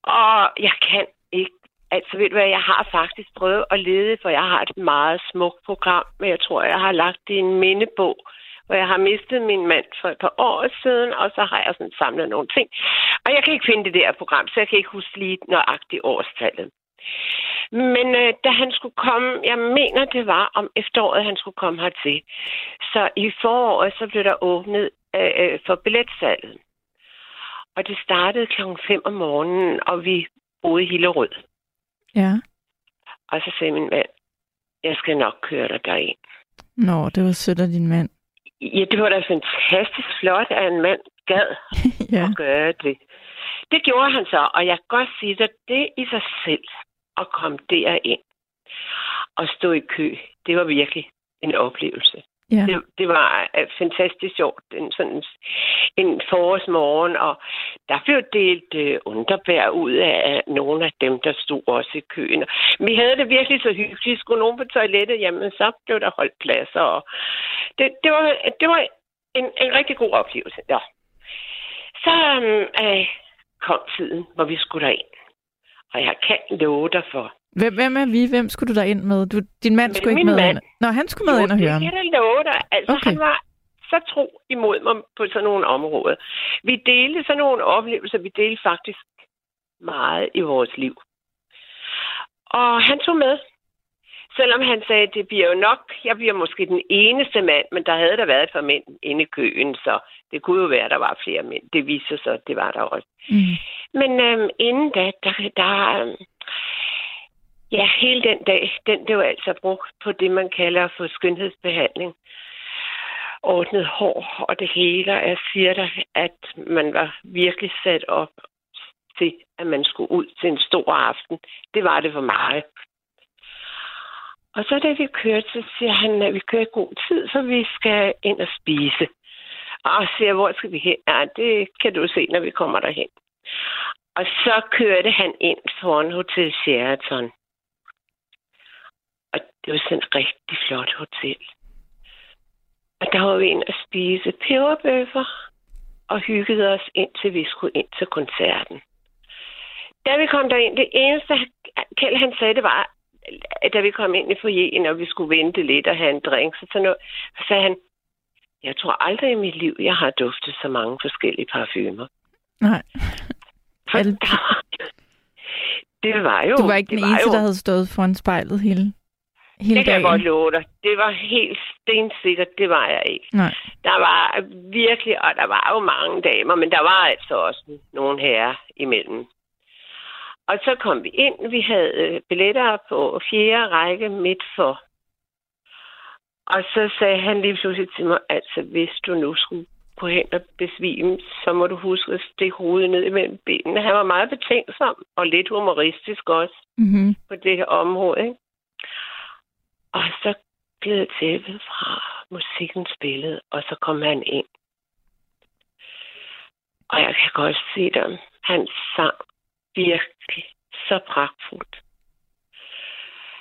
Og jeg kan ikke. Altså ved du hvad, jeg har faktisk prøvet at lede, for jeg har et meget smukt program, men jeg tror, jeg har lagt det i en mindebog, hvor jeg har mistet min mand for et par år siden, og så har jeg sådan samlet nogle ting. Og jeg kan ikke finde det der program, så jeg kan ikke huske lige nøjagtigt årstallet. Men øh, da han skulle komme, jeg mener det var om efteråret, han skulle komme hertil. Så i foråret, så blev der åbnet øh, øh for billetsalget. Og det startede klokken 5 om morgenen, og vi boede i Hillerød. Ja. Og så sagde min mand, jeg skal nok køre dig derind. Nå, det var sødt af din mand. Ja, det var da fantastisk flot, at en mand gad ja. at gøre det. Det gjorde han så, og jeg kan godt sige dig, det i sig selv at komme derind og stå i kø, det var virkelig en oplevelse. Ja. Det, det var øh, fantastisk sjovt. En, sådan, en forårsmorgen, og der blev delt øh, underbær ud af nogle af dem, der stod også i køen. Vi havde det virkelig så hyggeligt. Skulle nogen på toilettet, jamen så blev der holdt pladser. Og det, det, var, det var en, en rigtig god oplevelse. Ja. Så øh, kom tiden, hvor vi skulle derind. Og jeg kan love dig for, Hvem, hvem er vi? Hvem skulle du der ind med? Du, din mand skulle ikke med mand. ind. Nå, han skulle med jo, ind og høre det kan jeg love dig. Altså, Okay. han var så tro imod mig på sådan nogle områder. Vi delte sådan nogle oplevelser, vi delte faktisk meget i vores liv. Og han tog med. Selvom han sagde, det bliver jo nok, jeg bliver måske den eneste mand, men der havde der været et par mænd inde i køen, så det kunne jo være, at der var flere mænd. Det viste sig, at det var der også. Mm. Men øhm, inden da, der, der ja, hele den dag, den blev altså brugt på det, man kalder for skønhedsbehandling. Ordnet hår og det hele. Og Jeg siger dig, at man var virkelig sat op til, at man skulle ud til en stor aften. Det var det for meget. Og så da vi kørte, så siger han, at vi kører i god tid, så vi skal ind og spise. Og siger, hvor skal vi hen? Ja, det kan du se, når vi kommer derhen. Og så kørte han ind foran Hotel Sheraton. Det var sådan et rigtig flot hotel. Og der var vi ind og spise peberbøffer og hyggede os ind til vi skulle ind til koncerten. Da vi kom derind, det eneste, Kjeld han sagde, det var, at da vi kom ind i foyeren, og vi skulle vente lidt og have en drink, så, sådan noget, så sagde han, jeg tror aldrig i mit liv, jeg har duftet så mange forskellige parfumer. Nej. For der, det var jo... Du var ikke den eneste, jo, der havde stået foran spejlet hele, hele Det kan jeg godt love dig. Det var helt stensikkert, det var jeg ikke. Nej. Der var virkelig, og der var jo mange damer, men der var altså også nogle herrer imellem. Og så kom vi ind. Vi havde øh, billetter på fjerde række midt for. Og så sagde han lige pludselig til mig, altså hvis du nu skulle gå hen og besvime, så må du huske at stikke hovedet ned imellem benene. Han var meget betænksom og lidt humoristisk også Mm-hmm. på det her område. Ikke? Og så gled tæppet fra musikken spillede, og så kom han ind. Og jeg kan godt se dem. Han sang virkelig så pragtfuldt.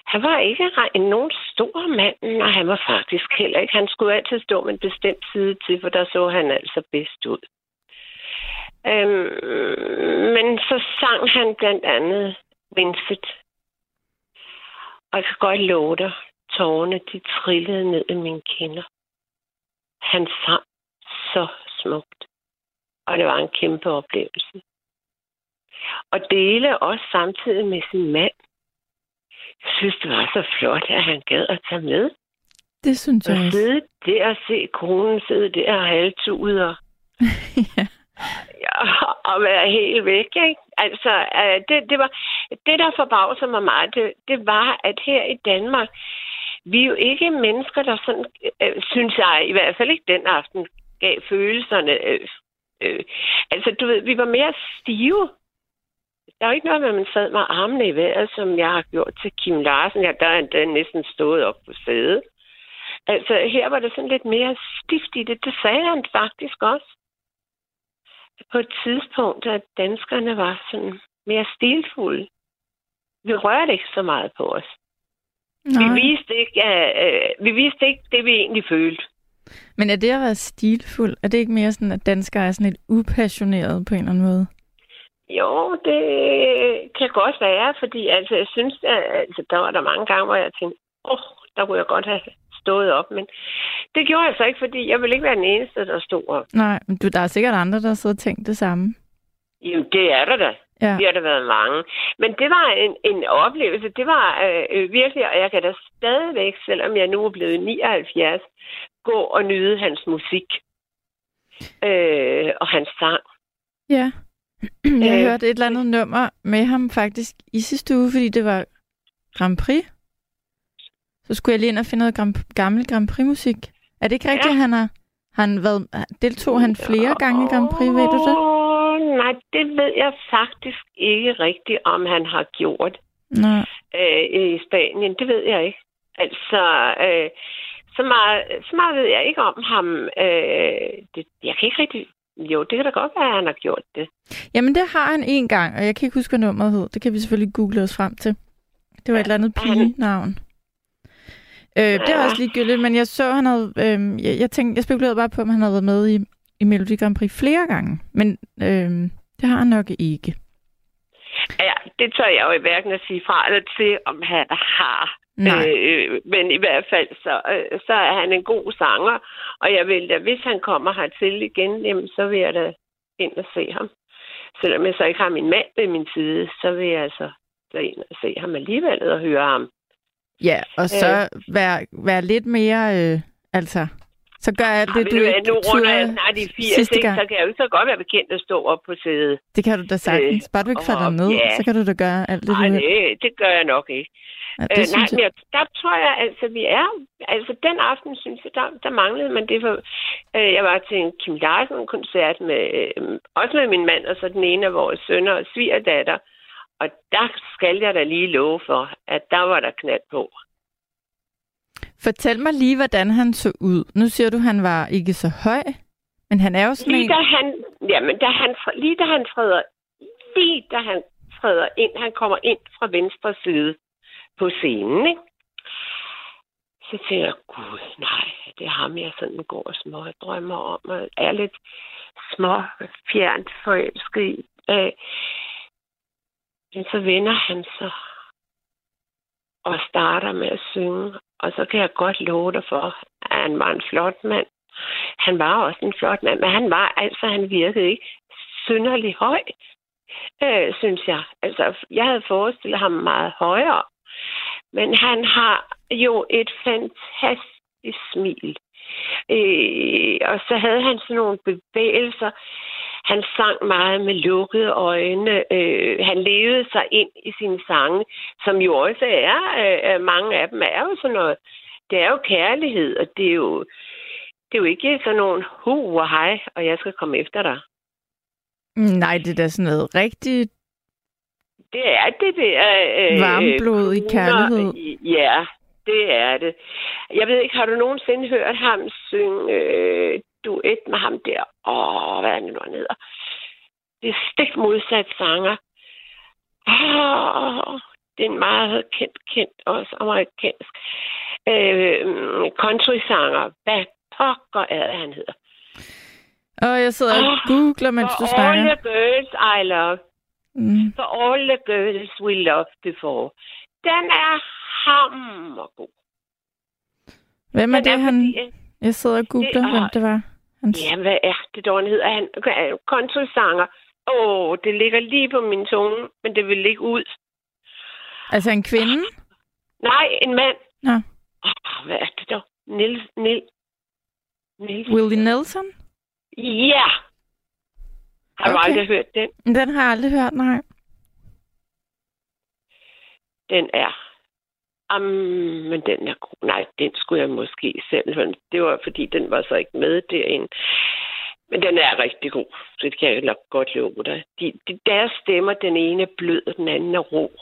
Han var ikke en nogen stor mand, og han var faktisk heller ikke. Han skulle altid stå med en bestemt side til, for der så han altså bedst ud. Øhm, men så sang han blandt andet Vincent. Og jeg kan godt love dig, tårerne de trillede ned i mine kinder. Han sang så smukt. Og det var en kæmpe oplevelse. Og dele også samtidig med sin mand. Jeg synes, det var så flot, at han gad at tage med. Det synes jeg Og også. sidde der og se konen sidde der og halvtude og, ja. ja, og være helt væk. Ikke? Altså, øh, det, det, var, det, der forbavser mig meget, det, det var, at her i Danmark, vi er jo ikke mennesker, der sådan, øh, synes jeg, i hvert fald ikke den aften, gav følelserne. Øh, øh, altså, du ved, vi var mere stive. Der er jo ikke noget med, at man sad med armene i vejret, som jeg har gjort til Kim Larsen. Ja, der er endda næsten stået op på sædet. Altså, her var det sådan lidt mere stift i det. Det sagde han faktisk også. På et tidspunkt, at danskerne var sådan mere stilfulde. Vi rørte ikke så meget på os. Vi Nej. viste, ikke, uh, vi viste ikke det, vi egentlig følte. Men er det at være stilfuld, er det ikke mere sådan, at danskere er sådan lidt upassionerede på en eller anden måde? Jo, det kan godt være, fordi altså, jeg synes, at altså, der var der mange gange, hvor jeg tænkte, åh, oh, der kunne jeg godt have stået op, men det gjorde jeg så ikke, fordi jeg ville ikke være den eneste, der stod op. Nej, men du, der er sikkert andre, der har siddet og tænkt det samme. Jamen, det er der da. Ja. Vi har der været mange. Men det var en, en oplevelse. Det var øh, øh, virkelig, og jeg kan da stadigvæk, selvom jeg nu er blevet 79, gå og nyde hans musik. Øh, og hans sang. Ja. Jeg Øh, hørte et eller andet nummer med ham faktisk i sidste uge, fordi det var Grand Prix. Så skulle jeg lige ind og finde noget Grand, gammel Grand Prix-musik. Er det ikke rigtigt, ja. han har... Han været, deltog han flere gange i Grand Prix, ved du det? Nej, det ved jeg faktisk ikke rigtigt, om han har gjort Nej. øh, i Spanien. Det ved jeg ikke. Altså, øh, så, meget, så meget ved jeg ikke om ham. Øh, det, jeg kan ikke rigtig... Jo, det kan da godt være, at han har gjort det. Jamen, det har han en gang, og jeg kan ikke huske, hvad nummeret hed. Det kan vi selvfølgelig google os frem til. Det var et eller andet han- pige-navn. Øh, det er Ja. også ligegyldigt, men jeg så, han havde... Øh, jeg, jeg, tænkte, jeg spekulerede bare på, om han havde været med i, i Melodi Grand Prix flere gange. Men øh, det har han nok ikke. Ja, det tør jeg jo i hverken at sige fra eller til, om han har. Nej. Øh, men i hvert fald, så, øh, så er han en god sanger. Og jeg vil da, hvis han kommer hertil igen, jamen, så vil jeg da ind og se ham. Selvom jeg så ikke har min mand ved min side, så vil jeg altså så ind og se ham alligevel og høre ham. Ja, og så øh. være, være lidt mere... Øh, altså, så gør alt det, Ej, du ved ikke nu runder jeg snart i 80, sidste ikke? gang. så kan jeg jo ikke så godt være bekendt at stå op på sædet. Det kan du da sagtens. Bare du ikke falder ned, ja. så kan du da gøre alt det, Nej, du vil. det, det gør jeg nok ikke. Ja, Øh, det nej, synes men jeg. jeg, der tror jeg, altså, vi er... Altså, den aften, synes jeg, der, der manglede man det. For, øh, jeg var til en Kim Larsen-koncert, med, øh, også med min mand, og så den ene af vores sønner og svigerdatter. Og der skal jeg da lige love for, at der var der knald på. Fortæl mig lige, hvordan han så ud. Nu siger du, han var ikke så høj, men han er jo sådan Lige en... da han, jamen, da han, lige da han træder, lige da han træder ind, han kommer ind fra venstre side på scenen, ikke? Så tænker jeg, gud, nej, det er ham, jeg sådan går og små drømmer om, og er lidt små, fjernt forelsket i. Øh, men så vender han sig og starter med at synge. Og så kan jeg godt love dig for, at han var en flot mand. Han var også en flot mand, men han var altså, han virkede ikke synderlig høj, øh, synes jeg. Altså, jeg havde forestillet ham meget højere. Men han har jo et fantastisk smil. Øh, og så havde han sådan nogle bevægelser. Han sang meget med lukkede øjne. Øh, han levede sig ind i sine sange, som jo også er, øh, mange af dem er jo sådan noget. Det er jo kærlighed, og det er jo, det er jo ikke sådan nogen hu og hej, og jeg skal komme efter dig. Nej, det er da sådan noget rigtigt det er det der... Øh, Varmblod i kærlighed. Ja, det er det. Jeg ved ikke, har du nogensinde hørt ham synge øh, duet med ham der? Åh, hvad er det nu, han hedder? Det er stik modsat sanger. Åh, det er en meget kendt, kendt, også amerikansk øh, country-sanger. Hvad pokker er det, han hedder? Og jeg sidder og googler, mens du snakker. All the girls I love. Mm. For all the girls we loved before. Den er hammergod. Hvem er den det, er, han... Fordi, jeg sidder og googler, det, hvem det var. Hans... Ja, hvad er det, dog, han hedder? Han country-sanger. Åh, oh, det ligger lige på min tunge, men det vil ligge ud. Altså en kvinde? Nej, en mand. Ja. Oh, hvad er det dog? Nils, Nils, Nils. Willie Nelson? Ja. Har okay. du aldrig hørt den? Den har jeg aldrig hørt, nej. Den er. Um, men den er god. Nej, den skulle jeg måske selv. Det var, fordi den var så ikke med derinde. Men den er rigtig god. Det kan jeg nok godt love dig. De, de, deres stemmer, den ene er blød, og den anden er ro.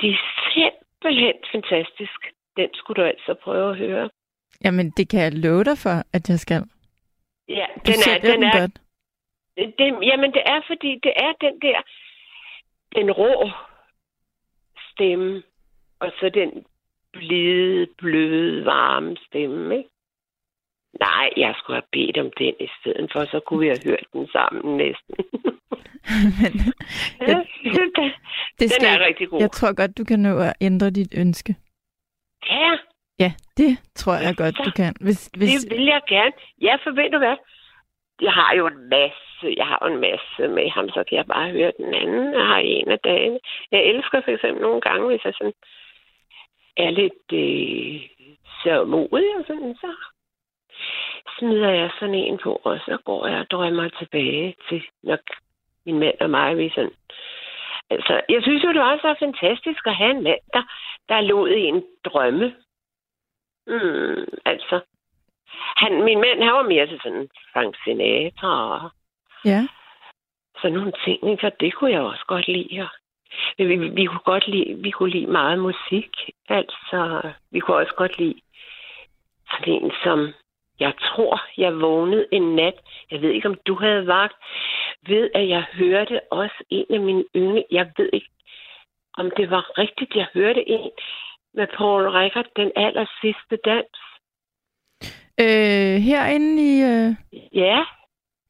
Det er simpelthen fantastisk. Den skulle du altså prøve at høre. Jamen, det kan jeg love dig for, at jeg skal. Ja, den er, den, den er, godt. Det, jamen, det er, fordi det er den der, den rå stemme, og så den blide, bløde, varme stemme, ikke? Nej, jeg skulle have bedt om den i stedet for, så kunne vi have hørt den sammen næsten. Men, jeg, det skal, den er rigtig god. Jeg tror godt, du kan nå at ændre dit ønske. Ja. Ja, det tror jeg godt, du kan. Hvis, hvis... Det vil jeg gerne. Ja, for ved du hvad? Jeg har jo en masse, jeg har en masse med ham, så kan jeg bare høre den anden. Jeg har en af dagene. Jeg elsker for eksempel nogle gange, hvis jeg sådan er lidt øh, sørmodig og sådan, så smider jeg sådan en på, og så går jeg og drømmer tilbage til, når min mand og mig, vi sådan... Altså, jeg synes jo, det var så fantastisk at have en mand, der, der lod en drømme. Mm, altså, han, min mand, han var mere til sådan Frank Sinatra og ja. sådan nogle ting, ikke? og det kunne jeg også godt lide. Vi, vi, vi, kunne godt lide, vi kunne lide meget musik, altså vi kunne også godt lide sådan en som, jeg tror, jeg vågnede en nat, jeg ved ikke, om du havde vagt, ved at jeg hørte også en af mine yngre, jeg ved ikke, om det var rigtigt, jeg hørte en med Paul Rickard, den aller sidste dans. Øh, herinde i... Øh... Ja.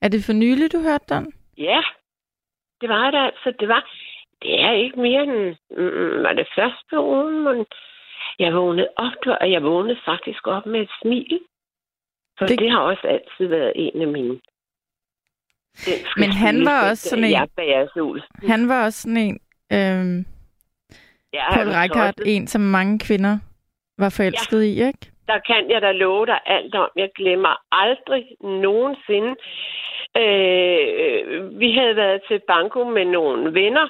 Er det for nylig, du hørte den? Ja, det var det altså. Det var... Det er ikke mere end... Mm, var det første uge, men jeg vågnede op, og jeg vågnede faktisk op med et smil. For det, det har også altid været en af mine... Men han var også sådan en... Han var også sådan en... Øhm, ja, Paul Reichardt, en, som mange kvinder var forelsket ja. i, ikke? der kan jeg da love dig alt om. Jeg glemmer aldrig nogensinde. Øh, vi havde været til banko med nogle venner,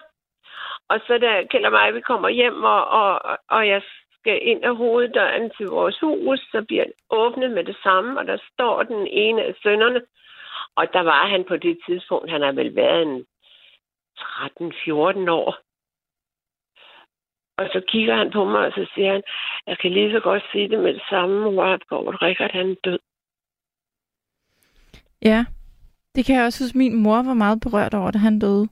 og så da Kjell og mig, vi kommer hjem, og, og, og jeg skal ind ad hoveddøren til vores hus, så bliver den åbnet med det samme, og der står den ene af sønnerne, og der var han på det tidspunkt, han har vel været en 13-14 år. Og så kigger han på mig, og så siger han, jeg kan lige så godt sige det med det samme, hvor at Gård Rikard, han er død. Ja, det kan jeg også huske. Min mor var meget berørt over, da han døde.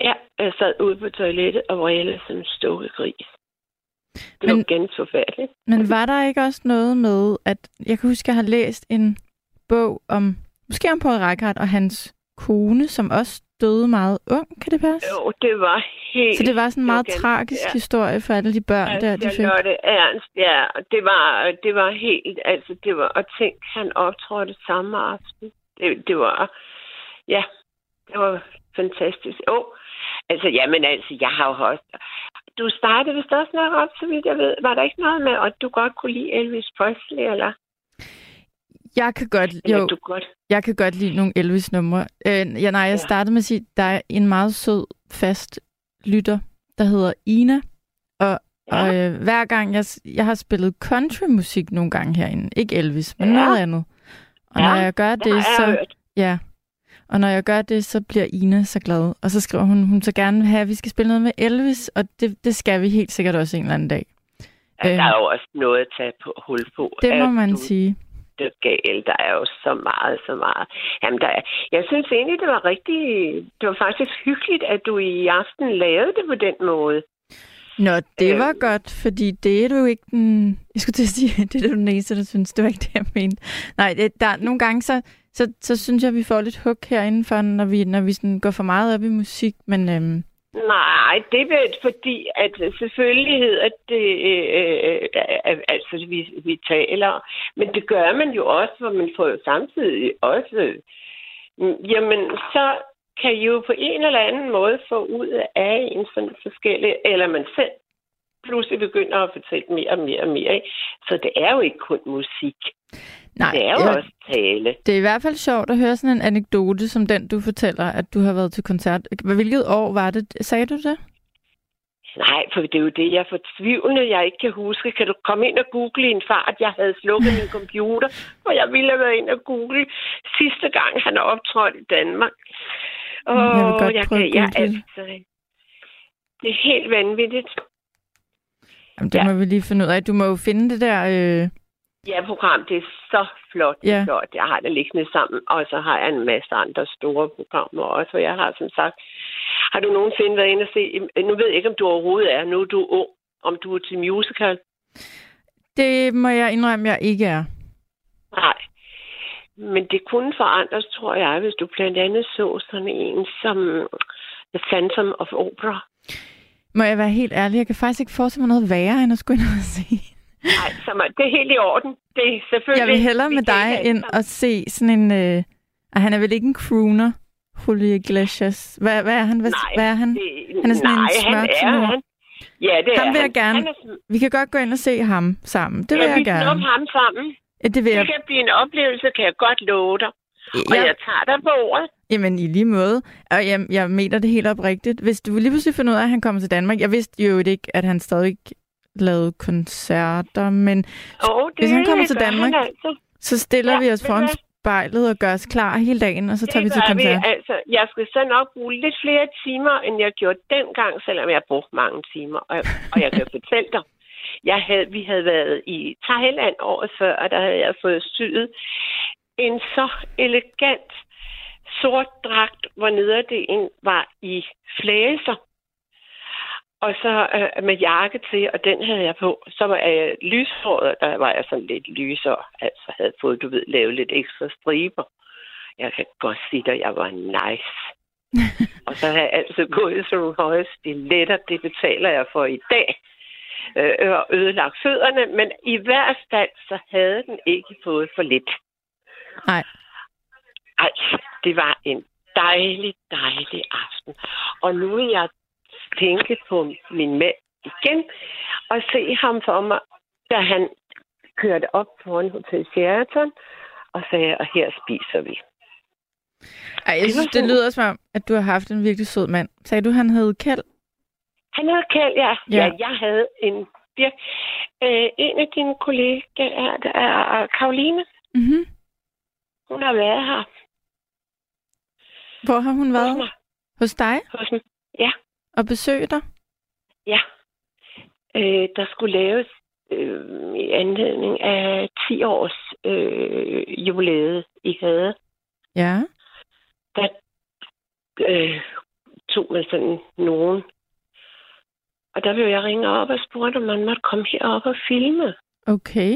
Ja, jeg sad ude på toilettet og vrælede som en stukket gris. Det men, var ganske forfærdeligt. Men var der ikke også noget med, at jeg kan huske, at jeg har læst en bog om, måske om Paul Reichardt og hans kone, som også døde meget ung, kan det passe? Jo, det var helt... Så det var sådan en meget ganske, tragisk ja. historie for alle de børn altså, der, de fik. det ernst, ja. Det var, det var helt... Altså, det var... Og tænk, han optrådte samme aften. Det, det var... Ja, det var fantastisk. Åh, oh, altså, jamen altså, jeg har jo også... Du startede vist også nok op, så vidt jeg ved. Var der ikke noget med, at du godt kunne lide Elvis Presley, eller? Jeg kan godt, Eller jo, du godt... jeg kan godt lide nogle Elvis-numre. Øh, ja, nej, jeg Ja. startede med at sige, der er en meget sød, fast lytter, der hedder Ina. Og, Ja. og øh, hver gang, jeg, jeg har spillet countrymusik nogle gange herinde. Ikke Elvis, men Ja. noget andet. Og Ja, når jeg gør Det det, har så... jeg hørt. Ja. Og når jeg gør det, så bliver Ina så glad. Og så skriver hun, hun så gerne vil have, at vi skal spille noget med Elvis, og det, det skal vi helt sikkert også en eller anden dag. Der Øh, er jo også noget at tage på hul på. Det må man du sige. det gal. Der er jo så meget, så meget. Jamen, der er, jeg synes egentlig, det var rigtig... Det var faktisk hyggeligt, at du i aften lavede det på den måde. Nå, det Øh. var godt, fordi det er du ikke den... Jeg skulle til at sige, det er du den eneste, der synes, det var ikke det, jeg mente. Nej, det, der, nogle gange, så, så, så synes jeg, vi får lidt hug herinde når vi, når vi sådan går for meget op i musik, men øhm, Nej, det er vel fordi, at selvfølgelig hedder det, øh, øh, øh, altså vi, vi taler, men det gør man jo også, hvor man får jo samtidig også, øh, jamen så kan I jo på en eller anden måde få ud af en sådan forskellige, eller man selv pludselig begynder at fortælle mere og mere og mere. Ikke? Så det er jo ikke kun musik nej, det er jo jeg- også tale. det er i hvert fald sjovt at høre sådan en anekdote, som den, du fortæller, at du har været til koncert. Hvilket år var det? Sagde du det? Nej, for det er jo det, jeg er fortvivlende, jeg ikke kan huske. Kan du komme ind og google i en fart? Jeg havde slukket min computer, og jeg ville have været ind og google sidste gang, han er optrådt i Danmark. Åh, Jeg vil godt jeg kan, jeg, altså, det er helt vanvittigt. Jamen, det Ja. må vi lige finde ud af. Du må jo finde det der... Øh... Ja, program, det er så flot. Det Ja. flot. Jeg har det liggende sammen, og så har jeg en masse andre store programmer også, og jeg har som sagt... Har du nogensinde været inde og se... Nu ved jeg ikke, om du overhovedet er. Nu er du ung. Om du er til musical. Det må jeg indrømme, jeg ikke er. Nej. Men det kunne forandres, tror jeg, hvis du blandt andet så sådan en som The Phantom of Opera. Må jeg være helt ærlig? Jeg kan faktisk ikke forestille mig noget værre, end at skulle ind og se. Nej, som er, det er helt i orden. Det er selvfølgelig... Jeg vil hellere vi med dig ind og se sådan en... Øh... Og han er vel ikke en crooner, Julio Iglesias. Hvad, hvad er han? Hvad, Nej, hvad er han? Det, Han er sådan en nej, han smør er tenor. han. Ja, det Ham er vil han. jeg gerne. Han er, Vi kan godt gå ind og se ham sammen. Det vil ja, jeg vi gerne. ham sammen. Ja, Det vil Det jeg. kan blive en oplevelse, kan jeg godt love dig. Og Ja, jeg tager dig på ordet. jamen, i lige måde. Og jeg, jeg mener det helt oprigtigt. Hvis du lige pludselig finder ud af, at han kommer til Danmark. Jeg vidste jo ikke, at han stadig lavede koncerter, men Oh, det Hvis han kommer til Danmark, altså. så stiller Ja, vi os foran spejlet og gør os klar hele dagen, og så tager vi til koncert. Altså, jeg skal så nok bruge lidt flere timer, end jeg gjorde dengang, selvom jeg brugte mange timer. Og, og jeg kan fortælle dig, jeg havde, vi havde været i Thailand året før, og der havde jeg fået syet en så elegant sort dragt, hvor nederdelen var i flæser. Og så øh, med jakke til, og den havde jeg på. Så var jeg lyshåret, der var jeg sådan lidt lysere. Altså havde fået, du ved, lavet lidt ekstra striber. Jeg kan godt sige dig, jeg var nice. og så har jeg altså gået i sådan nogle høje stiletter. Det betaler jeg for i dag. Øh, og ødelagt fødderne. Men i hvert fald, så havde den ikke fået for lidt. Nej. Ej, det var en dejlig, dejlig aften. Og nu vil jeg tænke på min mand igen, og se ham for mig, da han kørte op foran Hotel Sheraton, og sagde, og her spiser vi. Ej, jeg Det synes, det lyder som om, at du har haft en virkelig sød mand. Sagde du, han hed Kjeld? Han havde kaldt, ja. Ja. ja. ja jeg havde en vir- øh, en af dine kollegaer, der er Karoline. Mm-hmm. Hun har været her Hvor har hun hos været? mig. Hos dig? Hos mig. Og besøgt dig? Ja. Øh, der skulle laves øh, i anledning af 10 års øh, jubilæet i Hade. Ja. Der øh, tog man sådan nogen. Og der blev jeg ringe op og spurgte, om man måtte komme herop og filme. Okay.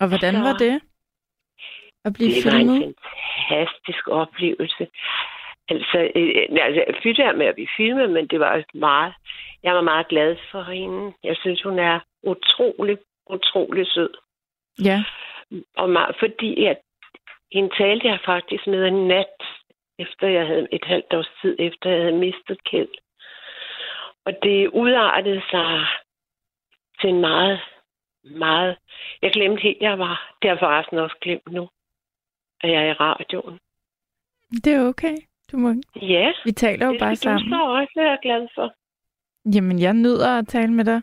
Og hvordan Så- var det? At blive det var en filmet? fantastisk oplevelse. Altså, øh, øh, altså fy der med at blive filmet, men det var meget... Jeg var meget glad for hende. Jeg synes, hun er utrolig, utrolig sød. Ja. Og meget, fordi at hende talte jeg faktisk med en nat, efter jeg havde et halvt års tid, efter jeg havde mistet Kjeld. Og det udartede sig til en meget, meget... Jeg glemte helt, jeg var. Det har jeg forresten også glemt nu, at jeg er i radioen. Det er okay. Du må... Ja, Vi taler jo det bare du sammen. så også være glad for. Jamen, jeg nyder at tale med dig.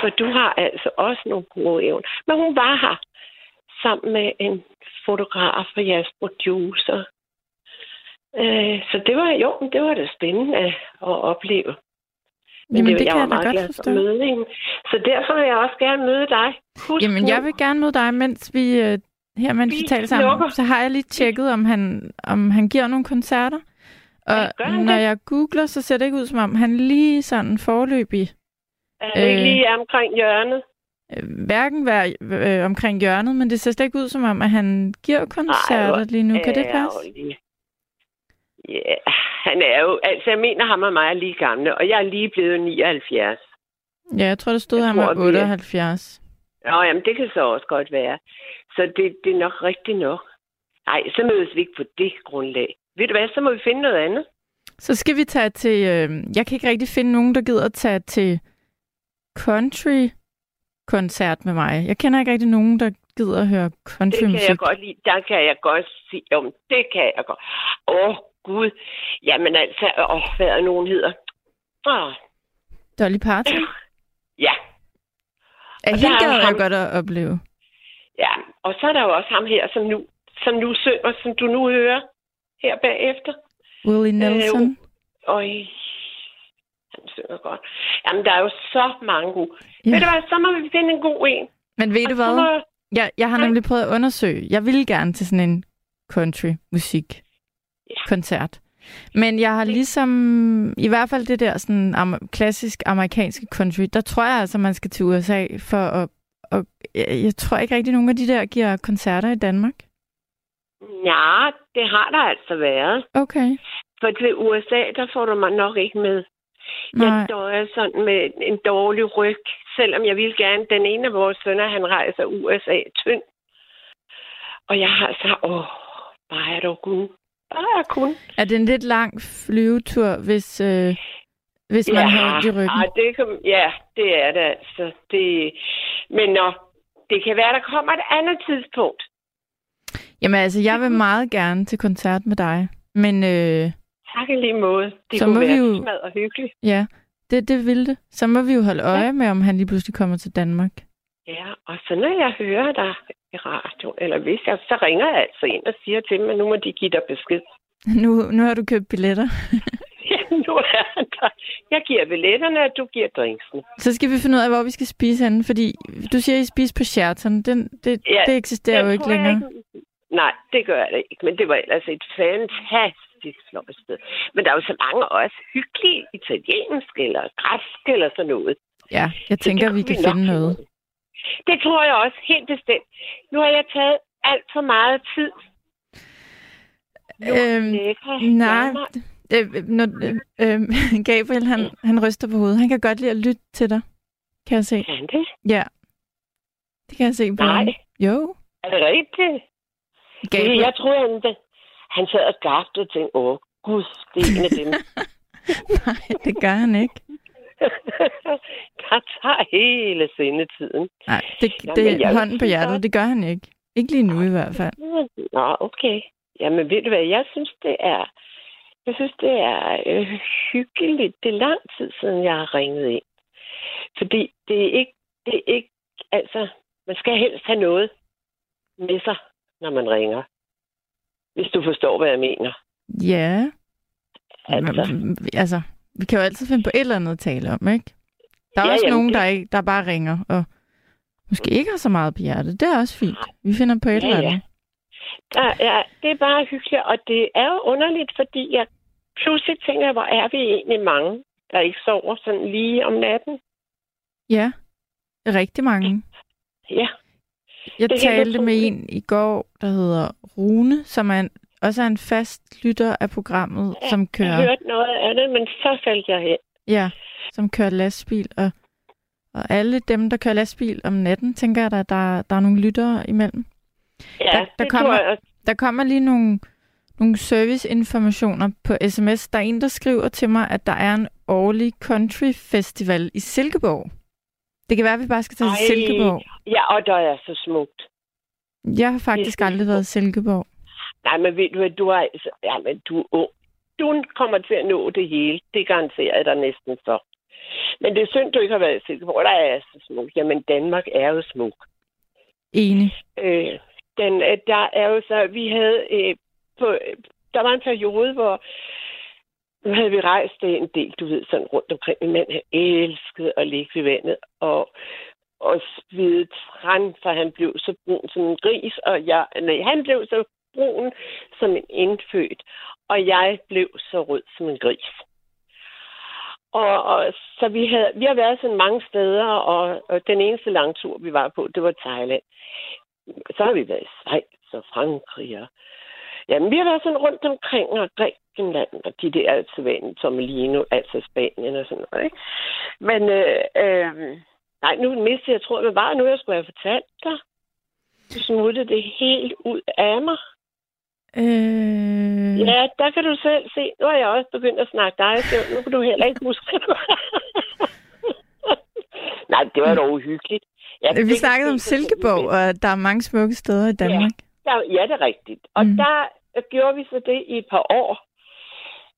For du har altså også nogle gode evner. Men hun var her sammen med en fotograf og jeres producer. Øh, så det var jo, det var da spændende at opleve. Men Jamen, det, det jeg kan var jeg da godt forstå. møde hende. Så derfor vil jeg også gerne møde dig. Husk Jamen, jeg vil gerne møde dig, mens vi... Øh, her, mens vi, taler sammen, lukker. så har jeg lige tjekket, om han, om han giver nogle koncerter. Og Ja, når det? jeg googler, så ser det ikke ud, som om han lige sådan forløbig er det ikke øh, lige omkring hjørnet? øh, hverken være øh, omkring hjørnet, men det ser slet ikke ud som om, at han giver koncerter hvor lige nu. Kan det passe? Ja, han er jo... Altså, jeg mener, ham og mig er lige gamle, og jeg er lige blevet 79. Ja, jeg tror, der stod, Jeg han var tror, vi er- 78. Nå, jamen, det kan så også godt være. Så det, det er nok rigtigt nok. Nej, så mødes vi ikke på det grundlag. Ved du hvad, så må vi finde noget andet. Så skal vi tage til... Øh, jeg kan ikke rigtig finde nogen, der gider at tage til country-koncert med mig. Jeg kender ikke rigtig nogen, der gider at høre Det kan jeg godt lide. Der kan jeg godt sige, om det kan jeg godt. Åh, Gud. Jamen altså, åh, hvad er nogen hedder? Åh, Dolly Parton. ja, Og der hende gad jeg godt at opleve. ja. Og så er der jo også ham her, som nu, som nu synger, som du nu hører her bagefter. Willie Nelson. Øj, han synger godt. Jamen, der er jo så mange gode. Ja. Ved du hvad, så må vi finde en god en. Men ved du Og så hvad? må- Jeg, jeg har nemlig prøvet at undersøge. Jeg ville gerne til sådan en country-musik Ja. koncert. Men jeg har ligesom, i hvert fald det der sådan am- klassisk amerikanske country, der tror jeg altså, man skal til USA for at, og jeg, jeg tror ikke rigtig, nogen af de der giver koncerter i Danmark. Ja, det har der altså været. Okay. For til USA, der får du mig nok ikke med. Nej. Jeg døjer sådan med en dårlig ryg, selvom jeg vil gerne. Den ene af vores sønner, han rejser USA tynd. Og jeg har så, åh, bare er du. Bare er kun. Er det en lidt lang flyvetur, hvis, øh, hvis man har ondt i ryggen? ej, det kan, ja, det er det altså. Det, men nå, det kan være, der kommer et andet tidspunkt. Jamen altså, jeg vil meget gerne til koncert med dig. Men øh, Tak i lige måde. Det Så kunne må vi være jo- smadret hyggeligt. ja, det, det vil det. Så må vi jo holde øje med, om han lige pludselig kommer til Danmark. Ja, og så når jeg hører dig i radio, eller hvis jeg, så ringer jeg altså ind og siger til dem, at nu må de give dig besked. Nu, nu har du købt billetter. Ja, nu er der. Jeg giver billetterne, og du giver drinksen. Så skal vi finde ud af, hvor vi skal spise henne, fordi du siger, at I spiser på Sheraton. Den, det, Ja, det eksisterer jo ikke længere. ikke- Nej, det gør det ikke. Men det var ellers et fantastisk flot sted. Men der er jo så mange også hyggelige italiensk eller græsk eller sådan noget. Ja, jeg tænker, vi kan nok finde noget. Det tror jeg også, helt bestemt. Nu har jeg taget alt for meget tid. Øhm, nej. Øh, når, øh, øh, Gabriel, han, han ryster på hovedet. Han kan godt lide at lytte til dig, kan jeg se. Kan det? Ja, det kan jeg se på Nej. ham. Jo, Er det rigtigt? Gabriel. Jeg tror, han, han sad og gabte og tænkte, åh, gud, det er en af dem. Nej, det gør han ikke. der tager hele sendetiden. Nej, det, Nå, det men jeg er hånden på hjertet. Det gør han ikke. Ikke lige nu i hvert fald. Nå, okay. Jamen, ved du hvad, jeg synes, det er... Jeg synes, det er øh, hyggeligt. Det er lang tid siden, jeg har ringet ind. Fordi det er ikke... Det er ikke altså, man skal helst have noget med sig, når man ringer. Hvis du forstår, hvad jeg mener. Ja, Altså, altså, vi kan jo altid finde på et eller andet at tale om, ikke? Der er Ja, også jamen, nogen, det- der, ikke, der bare ringer, og måske ikke har så meget på hjertet. Det er også fint. Vi finder på et Ja, eller ja. andet. der, ja, det er bare hyggeligt, og det er jo underligt, fordi jeg pludselig tænker, hvor er vi egentlig mange, der ikke sover sådan lige om natten. Ja, rigtig mange. Ja. Jeg Det talte med en i går, der hedder Rune, som er også er en fast lytter af programmet, Ja, som Jeg kører, hørte noget af det, men så faldt jeg hen. ja, som kører lastbil. Og, og alle dem, der kører lastbil om natten, tænker jeg, at der, der er nogle lyttere imellem. Ja, Der- der det kommer- tror jeg. Der kommer lige nogle, nogle serviceinformationer på sms. Der er en, der skriver til mig, at der er en årlig country festival i Silkeborg. Det kan være, at vi bare skal tage til. Silkeborg. Ja, og der er så smukt. Jeg har faktisk aldrig været i Silkeborg. Nej, men ved du hvad, du er, altså- ja, men du er ung. Du kommer til at nå det hele. Det garanterer jeg dig næsten for. Men det er synd, du ikke har været i Silkeborg. Der er så smuk. Jamen, Danmark er jo smuk. Enig. Øh, den, øh, der er jo så, vi havde øh, på, der var en periode, hvor nu havde vi rejst en del, du ved, sådan rundt omkring. Min mand elskede at ligge ved vandet og, og svide træn, for han blev så brun som en gris, og jeg, nej, han blev så broen som en indfødt, og jeg blev så rød som en gris. Og, og så vi, havde, vi har været sådan mange steder, og, og den eneste langtur, vi var på, det var Thailand. Så har vi været i Schweiz og Frankrig. Og, jamen, vi har været sådan rundt omkring, og Grækenland, og de der altså vandet, Tommelino, altså Spanien og sådan noget. Ikke? Men, øh, øh, nej, nu mistede jeg, tror, hvad var nu, jeg skulle have fortalt dig? Du smuttede det helt ud af mig. Øh, Ja, der kan du selv se. Nu har jeg også begyndt at snakke dig, så nu kan du heller ikke huske det. Nej, det var dog uhyggeligt. Ja, det vi kan snakkede om Silkeborg, og der er mange smukke steder i Danmark. Der, ja, det er rigtigt. Og Mm. der gjorde vi så det i et par år.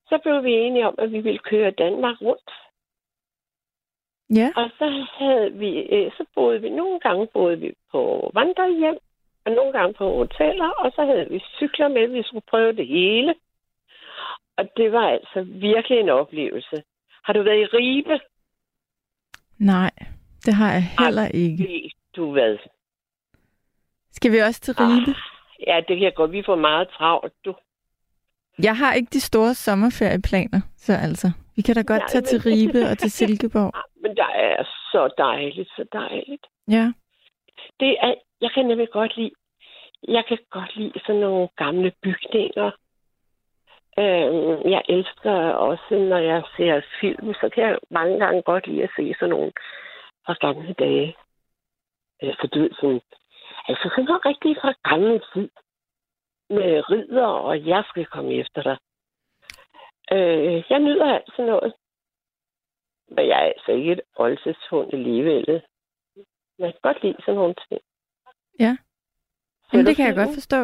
Så blev vi enige om, at vi ville køre Danmark rundt. Ja. Og så havde vi, øh, så boede vi, nogle gange boede vi på vandrehjem, og nogle gange på hoteller, og så havde vi cykler med, vi skulle prøve det hele. Og det var altså virkelig en oplevelse. Har du været i Ribe? Nej, det har jeg heller ikke. Ved du hvad? Skal vi også til Ribe? Ja, det kan jeg godt. Vi får meget travlt, du. Jeg har ikke de store sommerferieplaner, så altså. Vi kan da godt Nej, tage til men- Ribe og til Silkeborg. Men der er så dejligt, så dejligt. Ja. Det er, jeg kan nemlig godt lide, jeg kan godt lide sådan nogle gamle bygninger. Øhm, jeg elsker også, når jeg ser film, så kan jeg mange gange godt lide at se sådan nogle fra gamle dage. Altså, du ved, sådan, altså sådan noget rigtig fra gamle tid. Med ridder, og jeg skal komme efter dig. Øh, jeg nyder alt sådan noget. Men jeg er altså ikke et oldtidshund alligevel. Jeg kan godt lide sådan nogle ting. Ja. Jamen, det kan jeg godt forstå.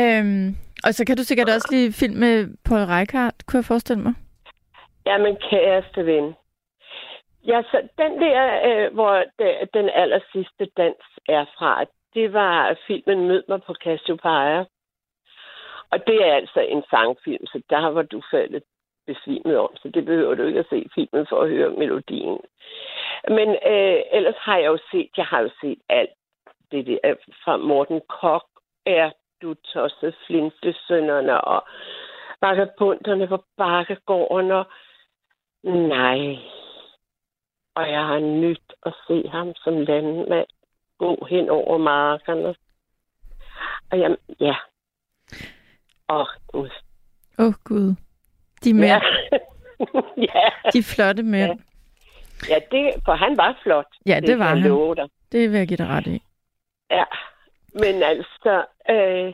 Øhm, og så kan du sikkert også lide film med Paul Reichardt, kunne jeg forestille mig. Jamen, kæreste ven. Ja, så den der, øh, hvor det, den aller sidste dans er fra, det var filmen Mød mig på Cassiopeia. Og det er altså en sangfilm, så der var du faldet besvimet om, så det behøver du ikke at se filmen for at høre melodien. Men øh, ellers har jeg jo set, jeg har jo set alt det der fra Morten Kok, er du tosset flintesønderne og vagabunderne på bakkegården og nej. Og jeg har nyt at se ham som landmand gå hen over markerne. Og jamen, ja. Åh, Gud. Åh, oh, Gud. De mænd, Ja. ja. de flotte mænd. ja, det, for han var flot. Ja, det var kan jeg han. dig. Det vil jeg give dig ret i. Ja, men altså, øh,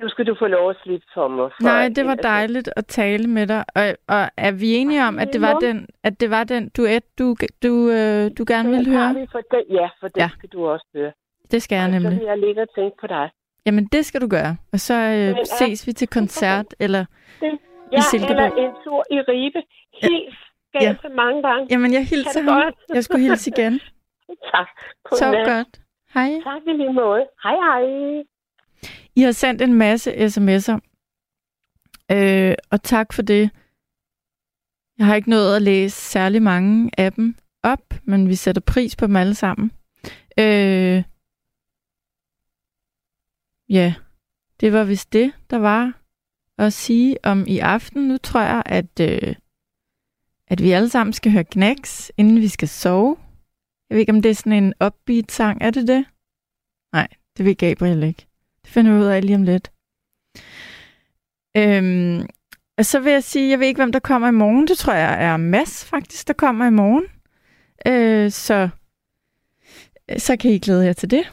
nu skal du få lov at slippe for mig. For, Nej, det var dejligt at tale med dig. Og, og er vi enige om, at det var den, at det var den duet, du, du, øh, du gerne ville høre? vi for den, ja, for den Ja. skal du også høre. Det skal jeg Og så nemlig. vil jeg ligge og tænke på dig. Jamen, det skal du gøre. Og så øh, er- ses vi til koncert, eller... Det, ja, Silkeborg. eller en tur i Ribe. Helt Ja. ja. mange gange. Jamen, jeg hilser ham. godt. Jeg skulle hilse igen. Tak. Så Godnat. godt. Hej. Tak i lige måde. Hej, hej. I har sendt en masse sms'er. Øh, og tak for det. Jeg har ikke nået at læse særlig mange af dem op, men vi sætter pris på dem alle sammen. Øh, ja, det var vist det, der var at sige om i aften. Nu tror jeg, at øh, at vi alle sammen skal høre knacks, inden vi skal sove. Jeg ved ikke, om det er sådan en upbeat sang. Er det det? Nej, det ved Gabriel ikke. Det finder vi ud af lige om lidt. Øhm, og så vil jeg sige, jeg ved ikke, hvem der kommer i morgen. Det tror jeg er Mads faktisk, der kommer i morgen. Øh, så, så kan I glæde jer til det.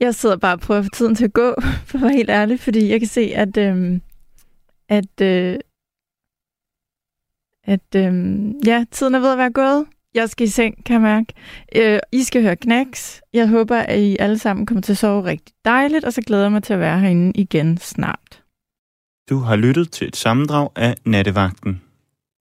Jeg sidder bare og prøver at få tiden til at gå, for at være helt ærlig, fordi jeg kan se, at, øhm, at, øh, at øhm, ja, tiden er ved at være gået. Jeg skal i seng, kan jeg mærke. Øh, I skal høre knacks. Jeg håber, at I alle sammen kommer til at sove rigtig dejligt, og så glæder jeg mig til at være herinde igen snart. Du har lyttet til et sammendrag af Nattevagten.